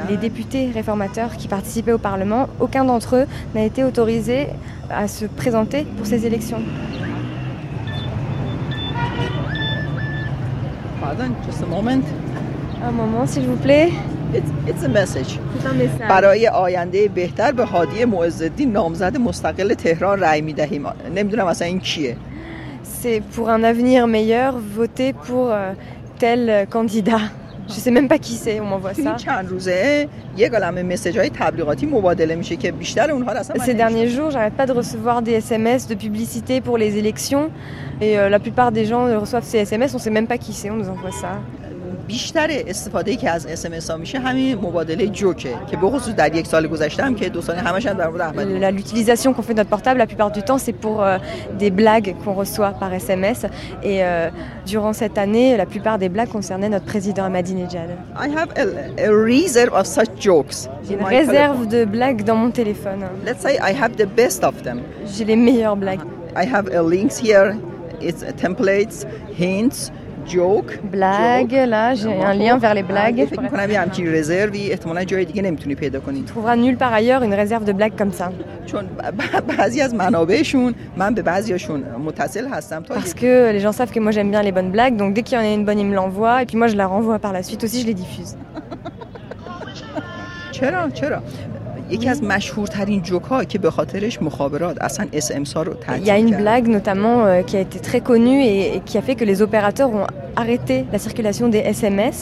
Les députés réformateurs qui participaient au Parlement, aucun d'entre eux n'a été autorisé à se présenter pour ces élections. Pardon, just a moment. Un moment s'il vous plaît. It's, it's a message. C'est un message. برای آینده بهتر به هادی معزالدین نامزد مستقل تهران رأی میدهیم نمیدونم اصلا این کیه C'est pour un avenir meilleur, voter pour euh, tel euh, candidat. Je sais même pas qui c'est, on m'envoie تو این ça. چند روزه یه عالمه مسیج های تبلیغاتی مبادله میشه که بیشتر اونها رو اصلا من Ces derniers jours, j'arrête pas de recevoir des SMS de publicité pour les élections. Et euh, la plupart des gens reçoivent ces SMS, on sait même pas qui c'est, on nous envoie ça. بیشتر استفاده که از اس ها میشه همین مبادله جوکه که به خصوص در یک سال گذشته هم که دو سال همش هم در مورد احمد La- L'utilisation qu'on fait de notre portable, la plupart du temps, c'est pour euh, des blagues qu'on reçoit par SMS. Et euh, durant cette année, la plupart des blagues concernaient notre président Ahmadinejad. I have a, a reserve of such jokes J'ai in une my réserve telephone. de blagues dans mon téléphone. Let's say I have the best of them. J'ai les meilleures blagues. I have a links here. It's uh, templates, hints, joke. Blague là j'ai un lien vers les blagues. On tu trouveras nulle par ailleurs une réserve de blagues comme ça. Parce que les gens savent que moi j'aime bien les bonnes blagues donc dès qu'il y en a une bonne ils me l'envoient et puis moi je la renvoie par la suite aussi je les diffuse. چرا چرا یکی از مشهورترین جوک ها که به خاطرش مخابرات اصلا اس امسا رو Il y a تعطیل une کرد. blague notamment euh, qui a été très connue et, et qui a fait que les opérateurs ont arrêté la circulation des SMS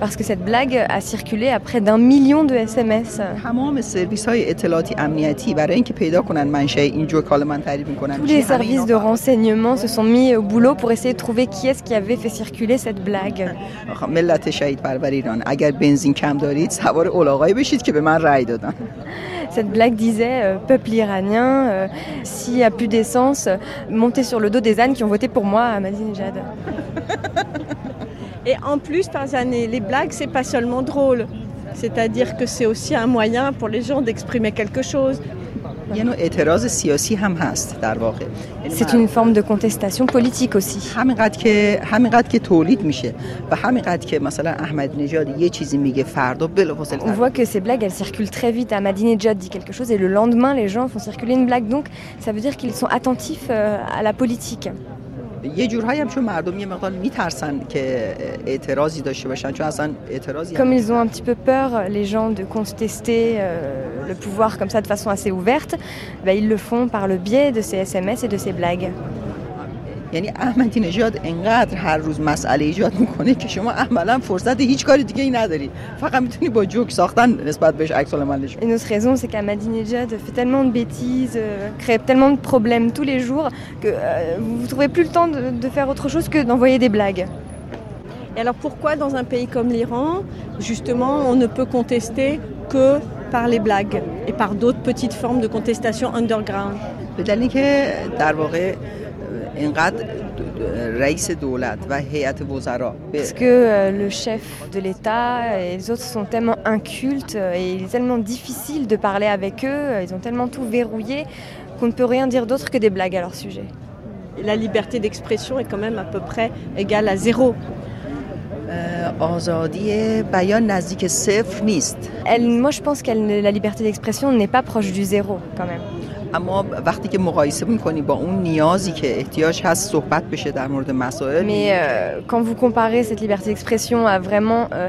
parce que cette blague a circulé à près d'un million de SMS. تمام سرویس های اطلاعاتی امنیتی برای اینکه پیدا کنن منشأ این جوک حالا من تعریف میکنم Tous les services de renseignement se sont mis au boulot pour essayer de trouver qui est-ce qui avait fait circuler cette blague. ملت شهید پرور ایران اگر بنزین کم دارید سوار اولاغایی بشید که به من رأی دادن Cette blague disait euh, peuple iranien, euh, s'il n'y a plus d'essence, montez sur le dos des ânes qui ont voté pour moi à Ahmadinejad. Et en plus, Tarzan, les blagues, c'est pas seulement drôle. C'est-à-dire que c'est aussi un moyen pour les gens d'exprimer quelque chose. C'est une forme de contestation politique aussi. On voit que ces blagues, elles circulent très vite. Ahmadinejad dit quelque chose et le lendemain, les gens font circuler une blague. Donc, ça veut dire qu'ils sont attentifs euh, à la politique. Comme ils ont un petit peu peur, les gens, de contester euh, le pouvoir comme ça de façon assez ouverte, bah, ils le font par le biais de ces SMS et de ces blagues. یعنی احمدی نژاد انقدر هر روز مسئله ایجاد میکنه که شما عملا فرصت هیچ کار دیگه ای نداری فقط میتونی با جوک ساختن نسبت بهش عکس العمل نشون Une autre raison, c'est qu'Ahmadinejad fait tellement de bêtises, euh, crée tellement de problèmes tous les jours que euh, vous ne trouvez plus le temps de, de faire autre chose que d'envoyer des blagues. Et alors pourquoi dans un pays comme l'Iran, justement, on ne peut contester que par les blagues et par d'autres petites formes de contestation underground به دلیلی که در واقع Parce que euh, le chef de l'État et les autres sont tellement incultes euh, et il est tellement difficile de parler avec eux, euh, ils ont tellement tout verrouillé qu'on ne peut rien dire d'autre que des blagues à leur sujet. La liberté d'expression est quand même à peu près égale à zéro. Elle, moi je pense que la liberté d'expression n'est pas proche du zéro quand même. اما وقتی که مقایسه میکنی با اون نیازی که احتیاج هست صحبت بشه در مورد مسائل Mais euh, quand vous comparez cette liberté d'expression à vraiment euh,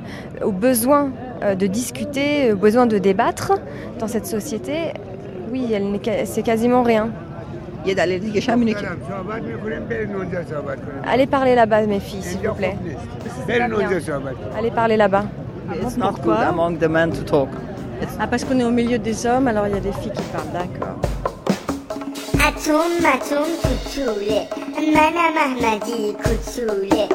au besoin euh, de discuter, au besoin de débattre dans cette société, oui, elle n'est qu'a- c'est quasiment rien. یه دلیل دیگه هم اینه که Allez parler là-bas, mes filles, s'il vous plaît. Allez parler là-bas. It's not good among the men to talk. Ah, parce qu'on est au milieu des hommes, alors il y a des filles qui parlent, d'accord. اتم متوم تو طوله منم احمدی کوتوله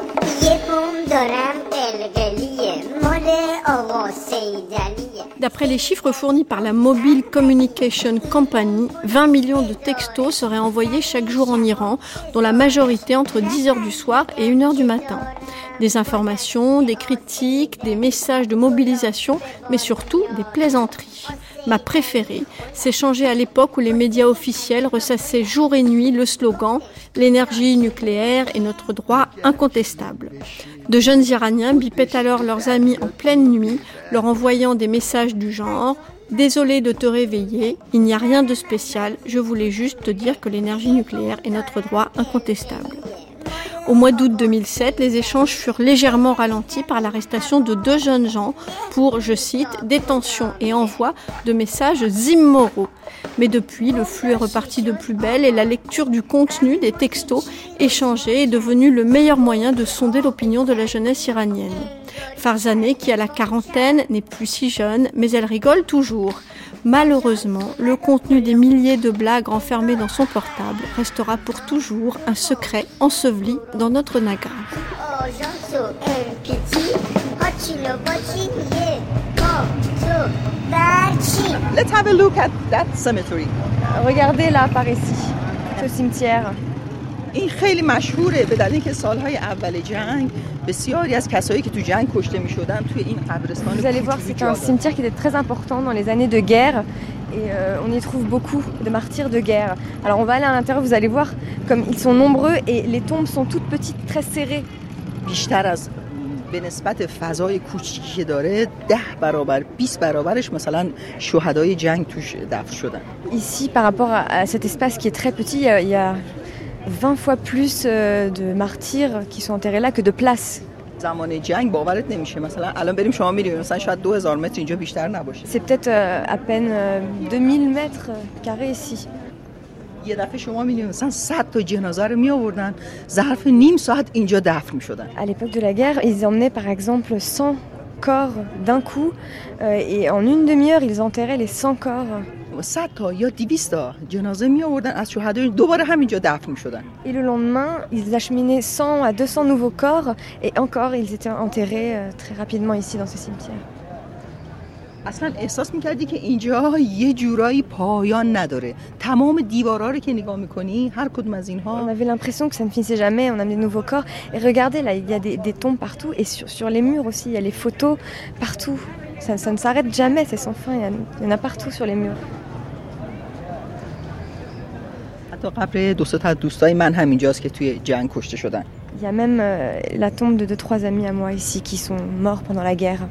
یه بوم دارم قلقلیه مال آقا سیدلیه D'après les chiffres fournis par la Mobile Communication Company, 20 millions de textos seraient envoyés chaque jour en Iran, dont la majorité entre 10h du soir et 1h du matin. Des informations, des critiques, des messages de mobilisation, mais surtout des plaisanteries. Ma préférée, c'est changé à l'époque où les médias officiels ressassaient jour et nuit le slogan L'énergie nucléaire est notre droit incontestable. De jeunes Iraniens bipaient alors leurs amis en pleine nuit, leur envoyant des messages du genre Désolé de te réveiller, il n'y a rien de spécial, je voulais juste te dire que l'énergie nucléaire est notre droit incontestable. Au mois d'août 2007, les échanges furent légèrement ralentis par l'arrestation de deux jeunes gens pour, je cite, détention et envoi de messages immoraux. Mais depuis, le flux est reparti de plus belle et la lecture du contenu des textos échangés est devenue le meilleur moyen de sonder l'opinion de la jeunesse iranienne. Farzaneh, qui à la quarantaine n'est plus si jeune, mais elle rigole toujours. Malheureusement, le contenu des milliers de blagues enfermées dans son portable restera pour toujours un secret enseveli dans notre naga. Let's have a look at that cemetery. Regardez là par ici, ce cimetière. این خیلی مشهوره به دلیل اینکه سالهای اول جنگ بسیاری از کسایی که تو جنگ کشته می شدن توی این قبرستان Vous allez voir, کوچولو c'est un جا دارن. cimetière qui était très important dans les années de guerre. Et euh, on y trouve beaucoup de martyrs de guerre. Alors on va aller à l'intérieur, vous allez voir comme ils sont nombreux et les tombes sont toutes petites, très serrées. بیشتر از به نسبت فضای کوچیکی که داره ده برابر 20 برابرش مثلا شهدای جنگ توش دفن شدن Ici, par rapport à, à cet espace qui est très petit, il y a, il y a 20 fois plus euh, de martyrs qui sont enterrés là que de places. C'est peut-être euh, à peine euh, 2000 mètres carrés ici. À l'époque de la guerre, ils emmenaient par exemple 100 corps d'un coup et en une demi-heure, ils enterraient les 100 corps. 100 تا یا 200 تا جنازه می آوردن از شهدای دوباره همینجا دفن می‌شدن Et le lendemain, ils achemiнаient 100 à 200 nouveaux corps et encore, ils étaient enterrés euh, très rapidement ici dans ce cimetière. اصلا احساس می‌کردی که اینجا یه جورایی پایان نداره تمام دیوارا رو که نگاه می‌کنی هر کدوم از On اینها avait l'impression que ça ne finissait jamais, on amenait de nouveaux corps. Et regardez, là, il y a des, des tombes partout et sur, sur les murs aussi, il y a les photos partout. Ça, ça ne s'arrête jamais, c'est sans fin, il y, en a, il y en a partout sur les murs. حتی قبر دو سه تا از دوستای من همینجاست که توی جنگ کشته شدن Il y a même euh, la tombe de deux, trois amis à moi ici qui sont morts pendant la guerre.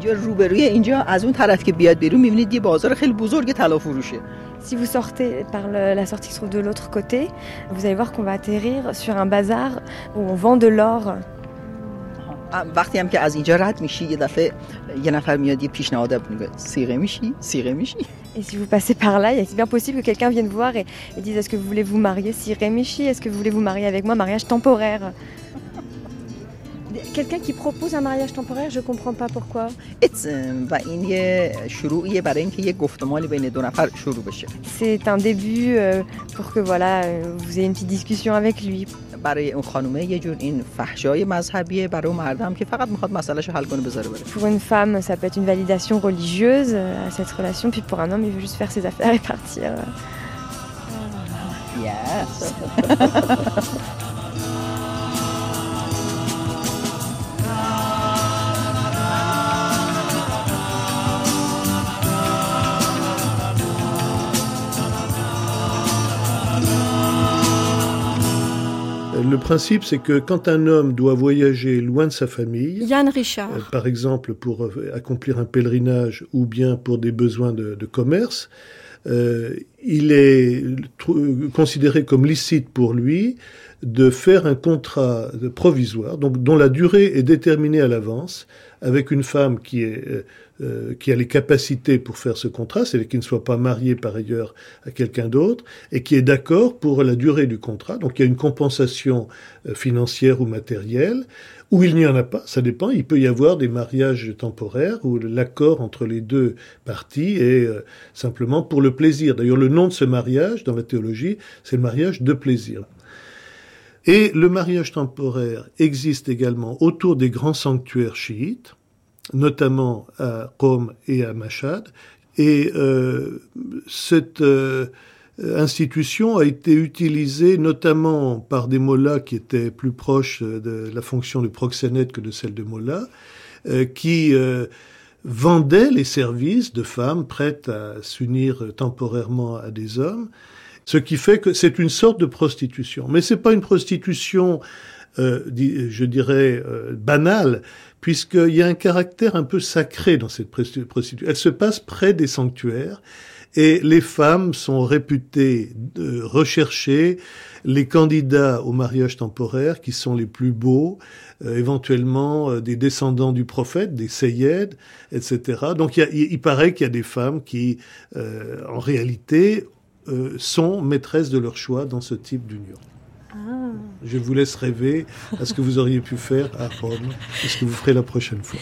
اینجا روبروی اینجا از اون طرف که بیاد بیرون میبینید یه بازار خیلی بزرگ طلا فروشه Si vous sortez par le- la sortie qui se trouve de l'autre côté, vous allez voir qu'on va atterrir sur un bazar où on vend de l'or. وقتی هم که از اینجا رد میشی یه دفعه یه نفر میاد یه پیشنهاد میگه سیغه میشی سیغه میشی Et si vous passez par là, il est bien possible que quelqu'un vienne vous voir et, et dise Est-ce que vous voulez vous marier Si Rémichi, est-ce que vous voulez vous marier avec moi Mariage temporaire. Quelqu'un qui propose un mariage temporaire, je ne comprends pas pourquoi. C'est un début euh, pour que voilà, euh, vous ayez une petite discussion avec lui. Pour une femme, ça peut être une validation religieuse euh, à cette relation, puis pour un homme, il veut juste faire ses affaires et partir. Yes. principe, c'est que quand un homme doit voyager loin de sa famille, Yann Richard. euh, par exemple pour euh, accomplir un pèlerinage ou bien pour des besoins de, de commerce, euh, il est considéré comme licite pour lui de faire un contrat provisoire, donc dont la durée est déterminée à l'avance, avec une femme qui est euh, qui a les capacités pour faire ce contrat, c'est-à-dire qui ne soit pas mariée par ailleurs à quelqu'un d'autre, et qui est d'accord pour la durée du contrat. Donc il y a une compensation euh, financière ou matérielle, ou il n'y en a pas, ça dépend. Il peut y avoir des mariages temporaires où l'accord entre les deux parties est euh, simplement pour le plaisir. D'ailleurs, le nom de ce mariage dans la théologie, c'est le mariage de plaisir. Et le mariage temporaire existe également autour des grands sanctuaires chiites, notamment à Qom et à Mashhad. Et euh, cette euh, institution a été utilisée notamment par des mollahs qui étaient plus proches de la fonction de proxénète que de celle de mollah, euh, qui euh, vendaient les services de femmes prêtes à s'unir temporairement à des hommes. Ce qui fait que c'est une sorte de prostitution. Mais c'est pas une prostitution, euh, je dirais, euh, banale, puisqu'il y a un caractère un peu sacré dans cette prosti- prostitution. Elle se passe près des sanctuaires et les femmes sont réputées de rechercher les candidats au mariage temporaire qui sont les plus beaux, euh, éventuellement euh, des descendants du prophète, des Seyed, etc. Donc il paraît qu'il y a des femmes qui, euh, en réalité, euh, sont maîtresses de leur choix dans ce type d'union. Ah. Je vous laisse rêver à ce que vous auriez pu faire à Rome et ce que vous ferez la prochaine fois.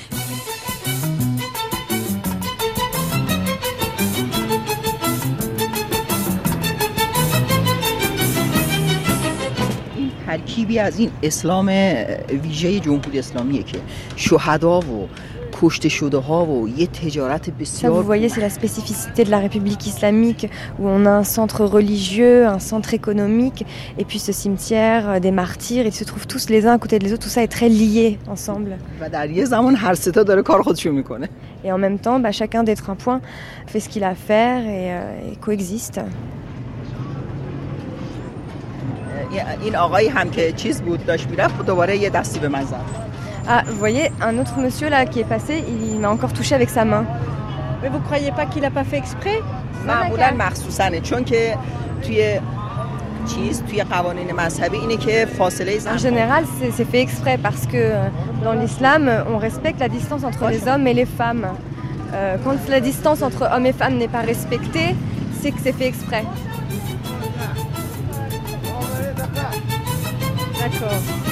این ترکیبی از این اسلام ویژه جمهوری اسلامیه که شهدا و Ça, vous voyez, c'est la spécificité de la République islamique, où on a un centre religieux, un centre économique, et puis ce cimetière euh, des martyrs, ils se trouvent tous les uns à côté des autres, tout ça est très lié ensemble. Et en même temps, bah, chacun d'être un point fait ce qu'il a à faire et, euh, et coexiste. این آقایی هم که چیز بود داشت میرفت دوباره یه دستی به من زد Ah, vous voyez, un autre monsieur là qui est passé, il m'a encore touché avec sa main. Mais vous croyez pas qu'il a pas fait exprès معمولا مخصوصنه چون که توی چیز توی قوانین مذهبی اینه که فاصله En زن général, c'est c'est fait exprès parce que euh, dans l'islam, on respecte la distance entre les hommes et les femmes. Euh, quand la distance entre hommes et femmes n'est pas respectée, c'est que c'est fait exprès. D'accord.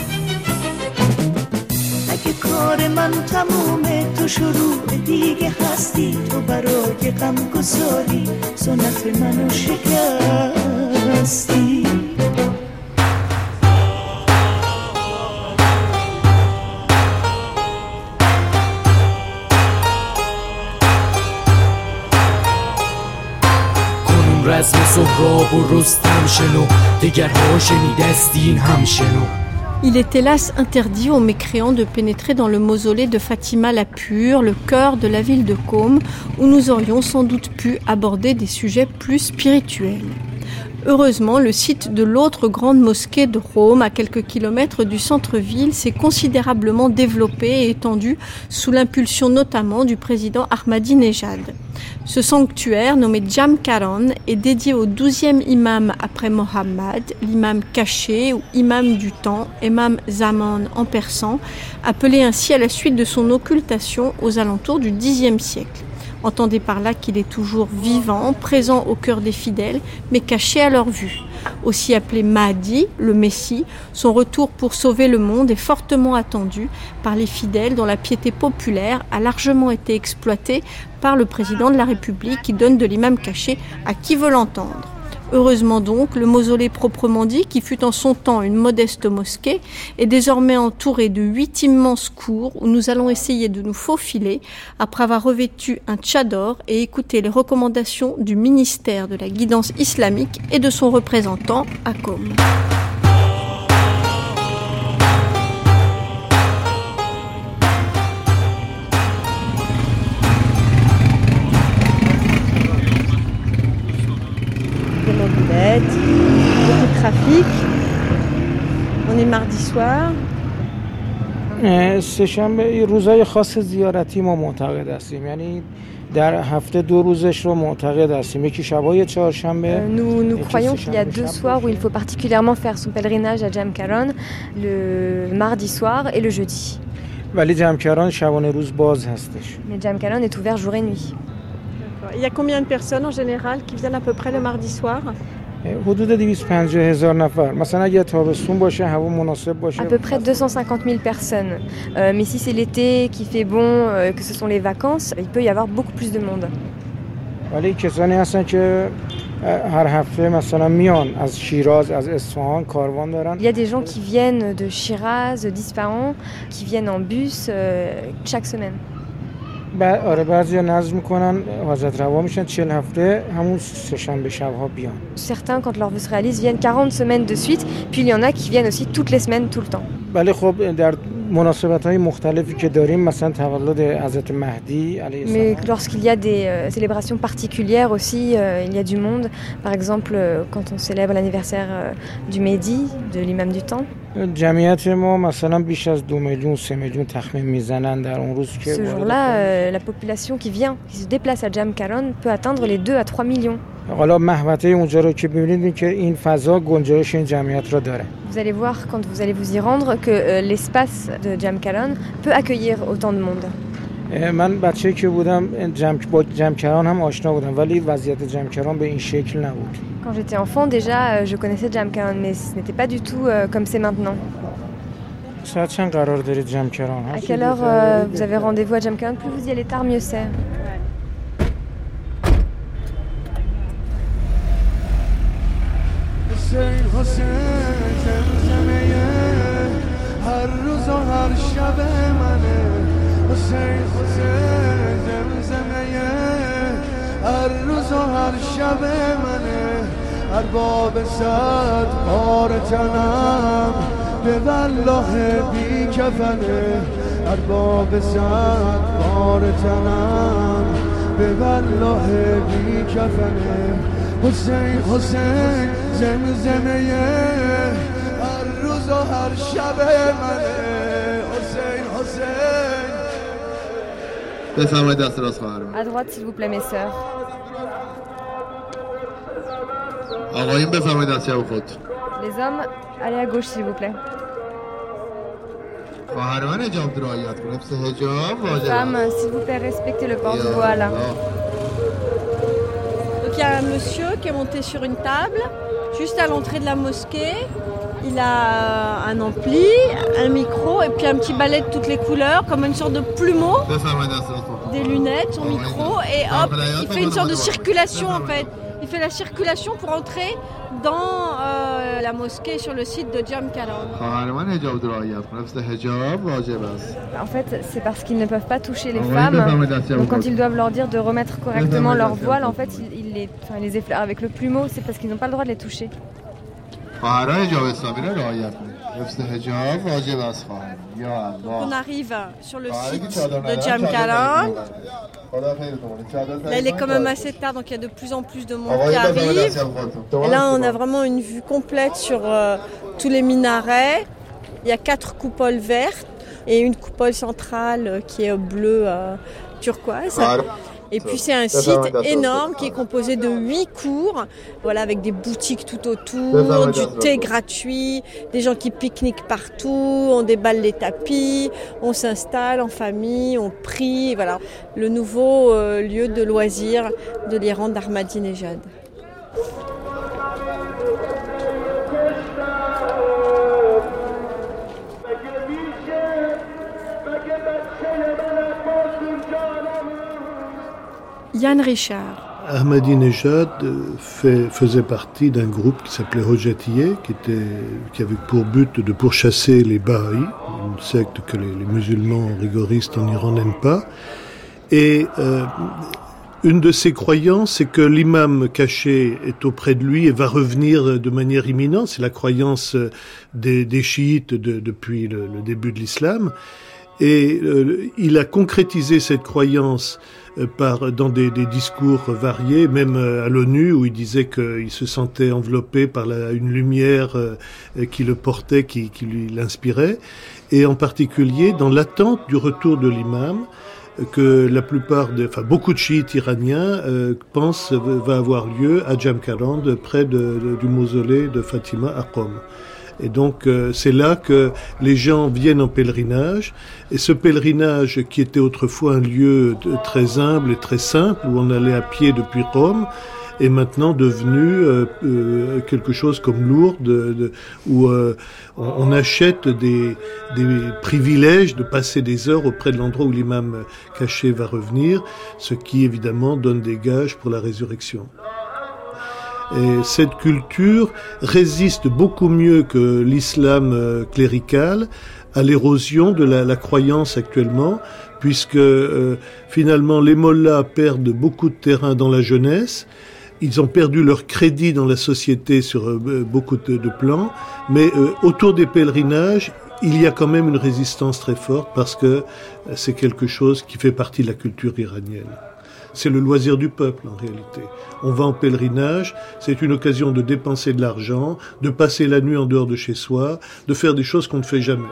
اگه کار من تمومه تو شروع دیگه هستی تو برای غم گذاری سنت منو شکستی. رزم سهراب و رستم شنو دگرها شنیدستین هم شنو Il est hélas interdit aux mécréants de pénétrer dans le mausolée de Fatima la Pure, le cœur de la ville de Côme, où nous aurions sans doute pu aborder des sujets plus spirituels. Heureusement, le site de l'autre grande mosquée de Rome, à quelques kilomètres du centre-ville, s'est considérablement développé et étendu sous l'impulsion notamment du président Ahmadinejad. Ce sanctuaire, nommé Jam Karan, est dédié au douzième imam après Mohammed, l'imam caché ou imam du temps, imam Zaman en persan, appelé ainsi à la suite de son occultation aux alentours du Xe siècle. Entendez par là qu'il est toujours vivant, présent au cœur des fidèles, mais caché à leur vue. Aussi appelé Mahdi, le Messie, son retour pour sauver le monde est fortement attendu par les fidèles dont la piété populaire a largement été exploitée par le président de la République qui donne de l'imam caché à qui veut l'entendre. Heureusement donc, le mausolée proprement dit, qui fut en son temps une modeste mosquée, est désormais entouré de huit immenses cours où nous allons essayer de nous faufiler après avoir revêtu un tchador et écouter les recommandations du ministère de la guidance islamique et de son représentant à. soir سهشنبه روزای خاص زیارتی ما معتقد هستیم یعنی در هفته دو روزش رو معتقد هستیم یکی شبای چهارشنبه Nous, nous croyons qu'il y a deux soirs où il faut particulièrement faire son pèlerinage à Jamkaron, le mardi soir et le jeudi. ولی جمکران شبانه روز باز هستش Mais Jamkaron est ouvert jour et nuit. Il y a combien de personnes en général qui viennent à peu près le mardi soir حدود 250 هزار نفر مثلا اگه تابستون باشه هوا مناسب باشه À peu près 250 000 personnes. Euh, mais si c'est l'été, qu'il fait bon, euh, que ce sont les vacances, il peut y avoir beaucoup plus de monde. ولی کسانی هستن که هر هفته مثلا میان از شیراز از اصفهان کاروان دارن Il y a des gens qui viennent de Shiraz, d'Ispahan, qui viennent en bus euh, chaque semaine. ب- آره بعضیا نظم میکنن حاجت روا میشن 40 هفته همون سهشنبه شبها بیان Certains, quand leur vœu se réalise, viennent 40 semaines de suite. Puis il y en a qui viennent aussi toutes les semaines, tout le temps. ولی خب در مناسبت های مختلفی که داریم مثلا تولد حضرت مهدی علیه Mais السلام lorsqu'il y a des euh, célébrations particulières aussi, euh, il y a du monde. Par exemple, euh, quand on célèbre l'anniversaire euh, du Mehdi, de l'imam du temps. Ce jour-là, euh, la population qui vient, qui se déplace à Jamkaron, peut atteindre les 2 à 3 millions. Vous allez voir quand vous allez vous y rendre que euh, l'espace de Jamkaron peut accueillir autant de monde. اه، من بچه که بودم جمع با جمکران هم آشنا بودم ولی وضعیت جمکران به این شکل نبود Quand j'étais enfant, déjà, euh, je connaissais Jamkaron, mais ce n'était pas du tout euh, comme c'est maintenant. ساعت چند قرار دارید جمکران À quelle heure euh, vous avez rendez-vous à Jamkaron Plus vous y allez tard, mieux c'est. حسین حسین زمزمه هر روز و هر شب منه حسین حسین زمزمه هر روز و هر شب منه هر باب صد بار تنم به والله بی کفنه هر باب صد بار تنم به والله بی کفنه حسین حسین زمزمه هر روز و هر شب منه. À droite, s'il vous plaît, mes sœurs. Les hommes, allez à gauche, s'il vous plaît. Les femmes, s'il vous plaît, respectez le port du voile. Donc il y a un monsieur qui est monté sur une table, juste à l'entrée de la mosquée. Il a euh, un ampli, un micro et puis un petit balai de toutes les couleurs, comme une sorte de plumeau, des lunettes, son micro, et hop, il fait une sorte de circulation en fait. Il fait la circulation pour entrer dans euh, la mosquée sur le site de Jam En fait, c'est parce qu'ils ne peuvent pas toucher les femmes. Donc quand ils doivent leur dire de remettre correctement leur voile, en fait, ils les effleurent avec le plumeau. C'est parce qu'ils n'ont pas le droit de les toucher. خواهران حجاب اسلامی را رعایت کنید لبس حجاب واجب است خواهر یا On الله arrive sur le خواهری که site چادر de ندارن، Jam چادر Kalan. نمی‌کنن. خدا خیرتون کنه. چادر Là, il est نمی‌کنن، quand même کار assez tard, donc il y a de plus en plus de monde آقای qui بفرمایید arrive. دست چپ خودتون. Et là, on a vraiment une vue complète sur euh, tous les minarets. Il y a quatre coupoles vertes et une coupole centrale euh, qui est bleue euh, turquoise. Et puis c'est un site énorme qui est composé de huit cours, voilà, avec des boutiques tout autour, du thé gratuit, des gens qui pique-niquent partout, on déballe les tapis, on s'installe en famille, on prie, voilà, le nouveau euh, lieu de loisirs de l'Iran d'Ahmadinejad. Yann Richard. Ahmadinejad euh, faisait partie d'un groupe qui s'appelait Hojatiye, qui, qui avait pour but de pourchasser les Baha'is, une secte que les, les musulmans rigoristes en Iran n'aiment pas. Et euh, une de ses croyances, c'est que l'imam caché est auprès de lui et va revenir de manière imminente. C'est la croyance euh, des, chiites de- depuis le, début de l'islam. Et il a concrétisé cette croyance par, dans des, discours variés, même euh, à l'ONU, où il disait qu'il se sentait enveloppé par une lumière qui le portait, qui, lui l'inspirait, et en particulier dans l'attente du retour de l'imam, que la plupart, enfin beaucoup de chiites iraniens euh, pensent va avoir lieu à Jamkarand, près du mausolée de Fatima à Qom. Et donc euh, c'est là que les gens viennent en pèlerinage. Et ce pèlerinage qui était autrefois un lieu très humble et très simple, où on allait à pied depuis Rome, est maintenant devenu euh, euh, quelque chose comme Lourdes, de, de, où euh, on, on, achète des, des, privilèges de passer des heures auprès de l'endroit où l'imam caché va revenir, ce qui évidemment donne des gages pour la résurrection. Et cette culture résiste beaucoup mieux que l'islam clérical à l'érosion de la, la, croyance actuellement, puisque euh, finalement les mollahs perdent beaucoup de terrain dans la jeunesse ils ont perdu leur crédit dans la société sur euh, beaucoup de, de, plans, mais euh, autour des pèlerinages, il y a quand même une résistance très forte parce que euh, c'est quelque chose qui fait partie de la culture iranienne. C'est le loisir du peuple en réalité. On va en pèlerinage, c'est une occasion de dépenser de l'argent, de passer la nuit en dehors de chez soi, de faire des choses qu'on ne fait jamais.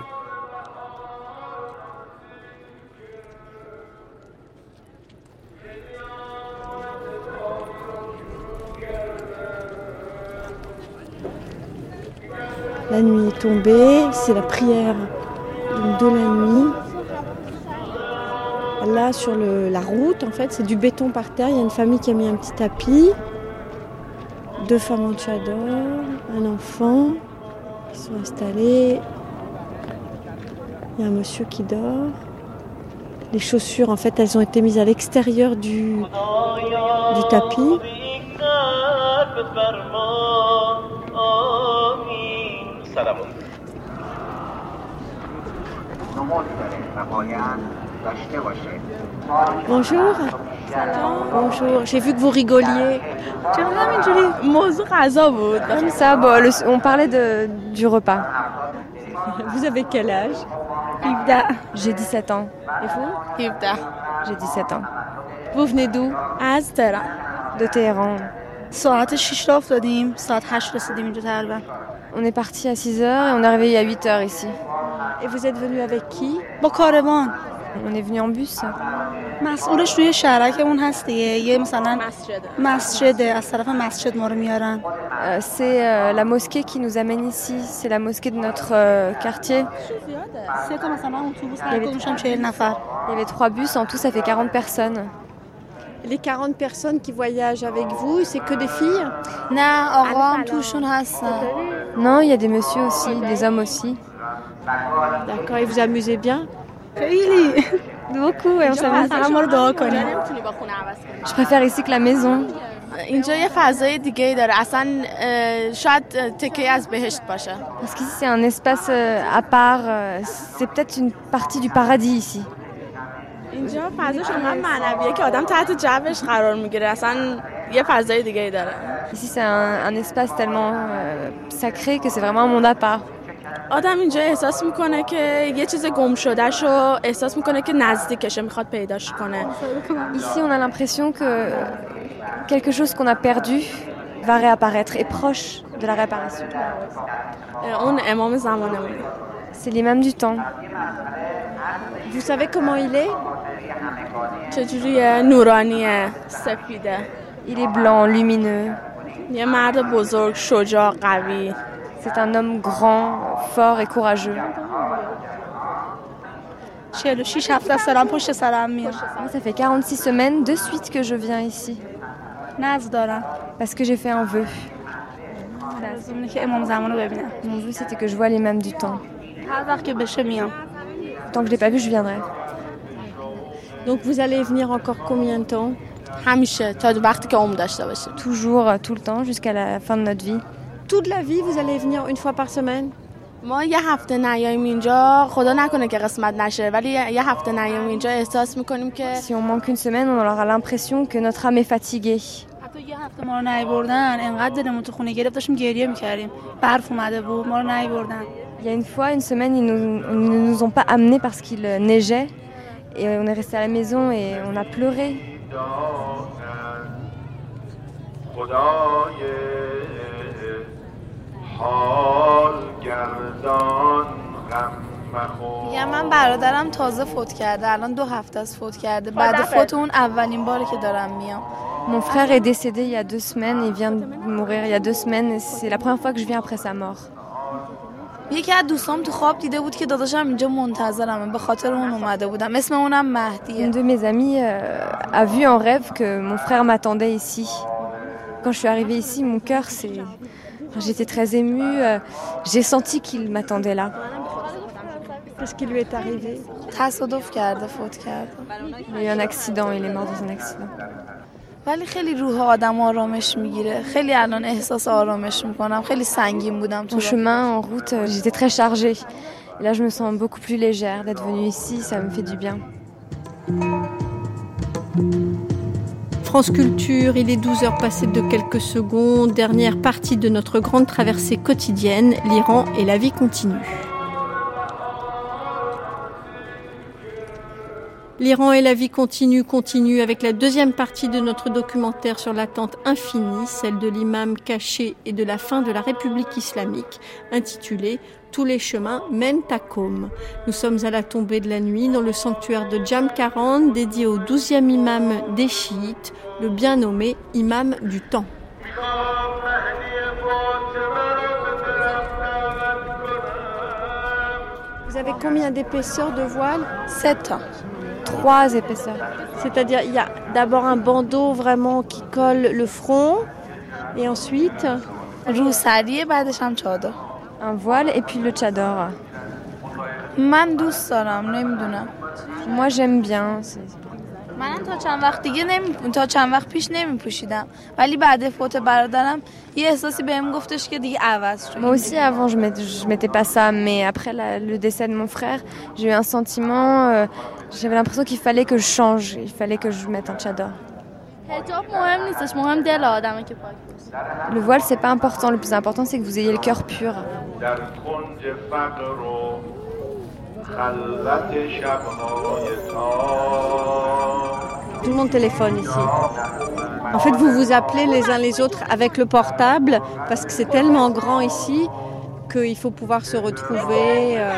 La nuit est tombée, c'est la prière de la nuit. Là, sur le, la route, en fait, c'est du béton par terre. Il y a une famille qui a mis un petit tapis. Deux femmes en tchador, un enfant qui sont installés. Il y a un monsieur qui dort. Les chaussures, en fait, elles ont été mises à l'extérieur du, du tapis. Bonjour. Bonjour. J'ai vu que vous rigoliez. Comme ça, bon, le, on parlait de, du repas. Vous avez quel âge J'ai 17 ans. Et vous J'ai 17 ans. Vous venez d'où De Téhéran. ساعت 6 را افتادیم ساعت 8 رسیدیم اینجا تقریبا On est parti à 6 heures et on est arrivé il y a 8 heures ici. Et vous êtes venu avec qui با کاروان On est venu en bus. مسئولش روی شهرکمون هست دیگه یه مثلا مسجده از طرف مسجد ما رو میارن Euh, c'est euh, la mosquée qui nous amène ici, c'est la mosquée de notre euh, quartier. سه تا مثلا اتوبوس هر کدومش هم 40 نفر Il y avait trois bus, en tout ça fait 40 personnes. Les 40 personnes qui voyagent avec vous, c'est que des filles نه آقا هم توشون هستن Non, il y a des messieurs aussi, des hommes aussi. D'accord, et vous amusez bien Je préfère ici que la maison. Parce qu'ici c'est un espace euh, à part, euh, c'est peut-être une partie du paradis ici. Ici c'est un, espace tellement euh, sacré que c'est vraiment un monde à part. آدم اینجا احساس می‌کنه که یه چیز گم شده شو احساس می‌کنه که نزدیکشه می‌خواد پیداش کنه Ici on a l'impression que quelque chose qu'on a perdu va réapparaître, est proche de la réapparition. اون امام زمانمون C'est l'imam du temps. Vous savez comment il est چجوریه نورانیه سفیده Il est blanc, lumineux. یه مرد بزرگ شجاع قوی C'est un homme grand, fort et courageux. Ça fait 46 semaines de suite que je viens ici. Parce que j'ai fait un vœu. Mon vœu, c'était que je vois l'imam du temps. Tant que je l'ai pas vu, je viendrai. Donc vous allez venir encore combien de temps? Toujours, euh, tout le temps, jusqu'à la fin de notre vie Toute la vie, vous allez venir une fois par semaine ما یه هفته نیاییم اینجا خدا نکنه که قسمت نشه ولی یه هفته نیاییم اینجا احساس میکنیم که Si on manque une semaine, on aura l'impression que notre âme est fatiguée. حتی یه هفته ما رو نیبردن انقدر دلمون تو خونه گرفت داشتیم گریه میکردیم برف اومده بود ما رو نیبردن Il y a une fois, une semaine, ils nous- ils ne nous ont pas amenés parce qu'il euh, neigeait. Et on est resté à la maison et on a pleuré. خدای حال گردان غم بخور یا من برادرم تازه فوت کرده الان دو هفته از فوت کرده. بعد فوت اون اولین باری که دارم میام. یک از دوستام تو خواب دیده بود که داداشم اینجا منتظر منه به خاطر اون اومده بودم. اسم اونم مهدیه. یک دو میزامی اا اا vu en rêve que mon frère m'attendait ici. Quand je suis arrivé ici mon cœur c'est enfin, J'étais très émue, euh, j'ai senti qu'il m'attendait là. Qu'est-ce qui lui est arrivé تصادف کرده فوت کرده Il a eu un accident, il est mort dans un accident. ولی خیلی روح آدم آرامش میگیره خیلی الان احساس آرامش میکنم خیلی سنگین بودم تو En راه. chemin, en route, euh, j'étais très chargée. Et là, je me sens beaucoup plus légère d'être venue ici, ça me fait du bien. France Culture, il est 12 heures passées de quelques secondes, dernière partie de notre grande traversée quotidienne, l'Iran et la vie continue. L'Iran et la vie continue continue avec la deuxième partie de notre documentaire sur l'attente infinie, celle de l'imam caché et de la fin de la République islamique, intitulée Tous les chemins mènent à Qom. Nous sommes à la tombée de la nuit dans le sanctuaire de Jam Karan, dédié au douzième imam des chiites, le bien nommé imam du temps. Vous avez combien d'épaisseur de voile? 7 Trois épaisseurs. C'est-à-dire, il y a d'abord un bandeau vraiment qui colle le front, et ensuite? روسریه بعدش هم چادر Un voile et puis le chador. من دوست دارم نمیدونم Moi, j'aime bien. c'est- من تا چند وقت دیگه نمی... تا چند وقت پیش نمی پوشیدم ولی بعد فوت برادرم یه احساسی بهم گفتش که دیگه عوض شد Moi aussi, avant, je ne je mettais pas ça, mais après la- le décès de mon frère, j'ai eu un sentiment. euh, J'avais l'impression qu'il fallait que je change, il fallait que je mette un chador. حجاب مهم نیستش مهم دل آدمه که پاک باشه. le voile, c'est pas important. Le plus important, c'est que vous ayez le cœur pur. Tout le monde téléphone ici. En fait, vous vous appelez les uns les autres avec le portable parce que c'est tellement grand ici qu'il faut pouvoir se retrouver. Euh.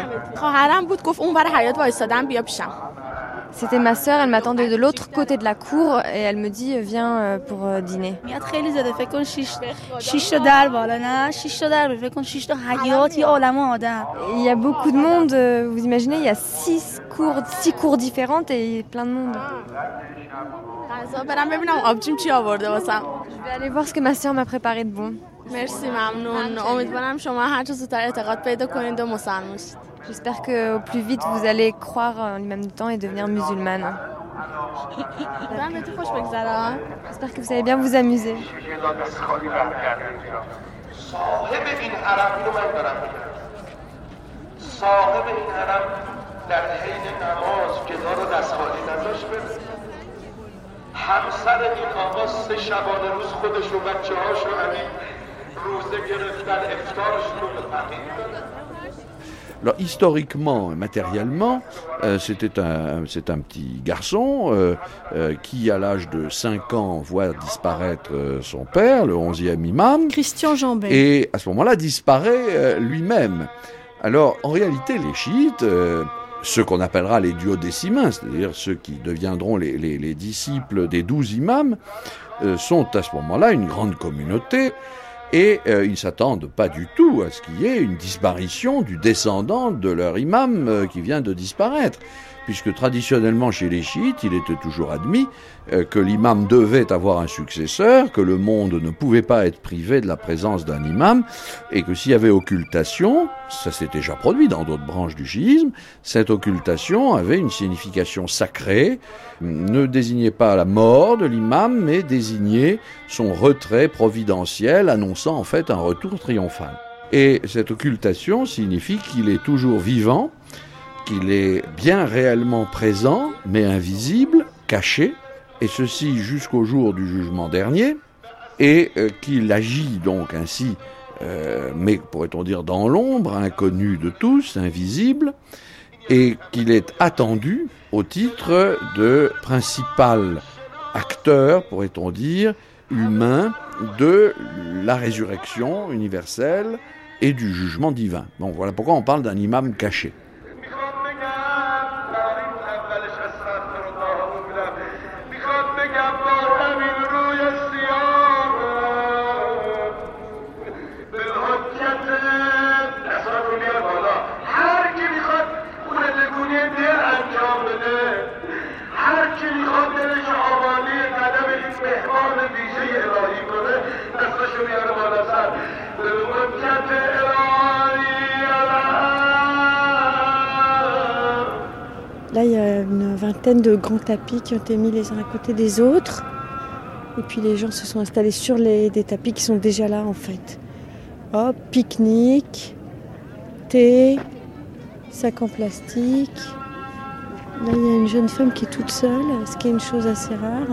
C'était ma sœur, elle m'attendait de l'autre côté de la cour et elle me dit euh, Viens euh, pour euh, dîner. میاد خیلی زده فکر کن 6 6 تا در بالا نه 6 تا در فکر کن 6 تا حیات یه عالم آدم Il y a beaucoup de monde, euh, vous imaginez, il y a six cours, six cours différentes et plein de monde. غذا برم ببینم آبجیم چی آورده واسم Je vais aller voir ce que ma sœur m'a préparé de bon. مرسی ممنون امیدوارم شما هر چه زودتر اعتقاد پیدا کنید و مسلمان شید J'espère qu'au plus vite vous allez croire en l'imam du temps et devenir musulmane. من به تو خوش بگذره J'espère que vous allez bien vous amuser. صاحب این حرم اینو من دارم میگم صاحب این حرم در حین نماز گدا رو دست خالی نذاشت بره همسر این آقا سه شبانه روز خودش و بچه هاش رو همین روزه گرفتن افطارشون رو به فقیر دادن Alors historiquement et matériellement, euh, c'était un, c'est un petit garçon euh, euh, qui, à l'âge de 5 ans, voit disparaître euh, son père, le 11e imam, Christian Jambet. et à ce moment-là disparaît euh, lui-même. Alors en réalité, les chiites, euh, ceux qu'on appellera les duodécimains, c'est-à-dire ceux qui deviendront les, les- les disciples des douze imams, euh, sont à ce moment-là une grande communauté. Et euh, ils s'attendent pas du tout à ce qu'il y ait une disparition du descendant de leur imam euh, qui vient de disparaître. Puisque traditionnellement chez les chiites, il était toujours admis euh, que l'imam devait avoir un successeur, que le monde ne pouvait pas être privé de la présence d'un imam, et que s'il y avait occultation, ça s'est déjà produit dans d'autres branches du chiisme, cette occultation avait une signification sacrée, ne désignait pas la mort de l'imam, mais désignait son retrait providentiel, annonçant en fait un retour triomphal. Et cette occultation signifie qu'il est toujours vivant, qu'il est bien réellement présent, mais invisible, caché, et ceci jusqu'au jour du jugement dernier, et euh, qu'il agit donc ainsi euh, mais pourrait-on dire dans l'ombre, inconnu de tous, invisible, et qu'il est attendu au titre de principal acteur, pourrait-on dire, humain de la résurrection universelle et du jugement divin. Bon, voilà pourquoi on parle d'un imam caché. vingtaine de grands tapis qui ont été mis les uns à côté des autres. Et puis les gens se sont installés sur les, des tapis qui sont déjà là en fait. Hop, pique-nique, thé, sac en plastique. Là, il y a une jeune femme qui est toute seule, ce qui est une chose assez rare.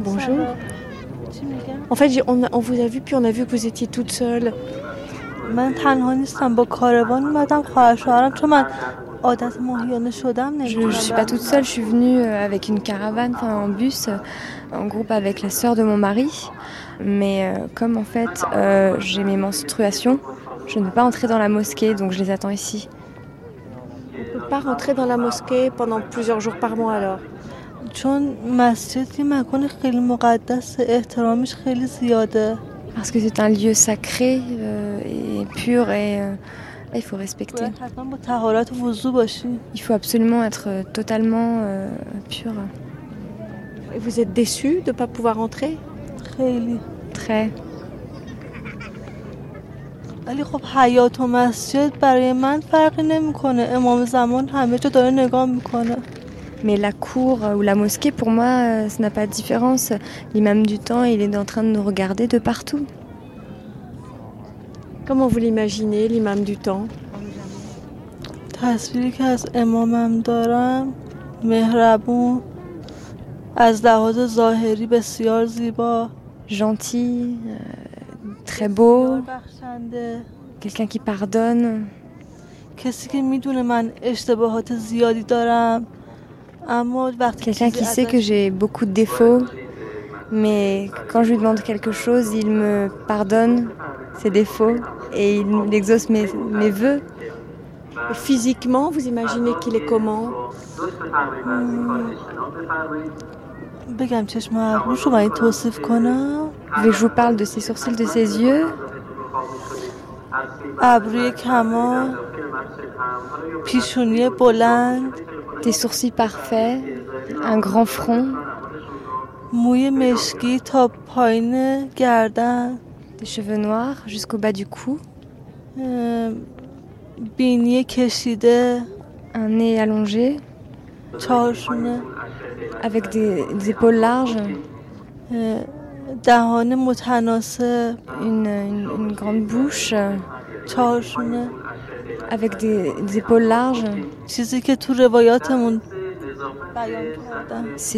Bonjour. En fait, j'ai- on, a- on vous a vu, puis on a vu que vous étiez toute seule. من تنها نیستم با کاروان اومدم خواهر شوهرم چون من عادت ماهیانه شدم Je ne suis pas toute seule, je suis venue euh, avec une caravane, enfin en bus, euh, en groupe avec la sœur de mon mari. Mais euh, comme en fait j'ai mes menstruations, je ne peux pas entrer dans la mosquée, donc je les attends ici. On ne peut pas rentrer dans la mosquée pendant plusieurs jours par mois alors parce que c'est un lieu sacré et pur et il faut respecter. باید حتما با طهارت و وضو باشی Il faut absolument être euh, totalement euh, pur. Et vous êtes déçu de ne pas pouvoir rentrer خیلی Très. ولی خب حیات و مسجد برای من فرقی نمیکنه امام زمان همه جا داره نگاه میکنه Mais la cour ou la mosquée, pour moi, euh, ça n'a pas de différence. L'imam du temps, il est en train de nous regarder de partout. Comment vous l'imaginez, l'imam du temps تصویری که از امامم دارم مهربون از لحاظ ظاهری بسیار زیبا Gentil, euh, très beau, بخشنده quelqu'un qui pardonne. کسی که میدونه من اشتباهات زیادی دارم اما وقتی Quelqu'un qui sait que j'ai beaucoup de défauts, mais quand je lui demande quelque chose, il me pardonne ses défauts et il exauce mes, mes vœux. Physiquement, vous imaginez qu'il est comment? Je vous parle de ses sourcils, de ses yeux. Des sourcils parfaits, un grand front des cheveux noirs jusqu'au bas du cou. Un nez allongé. Avec des, épaules larges. Une, une, une, grande bouche. Avec des, des épaules larges. C'est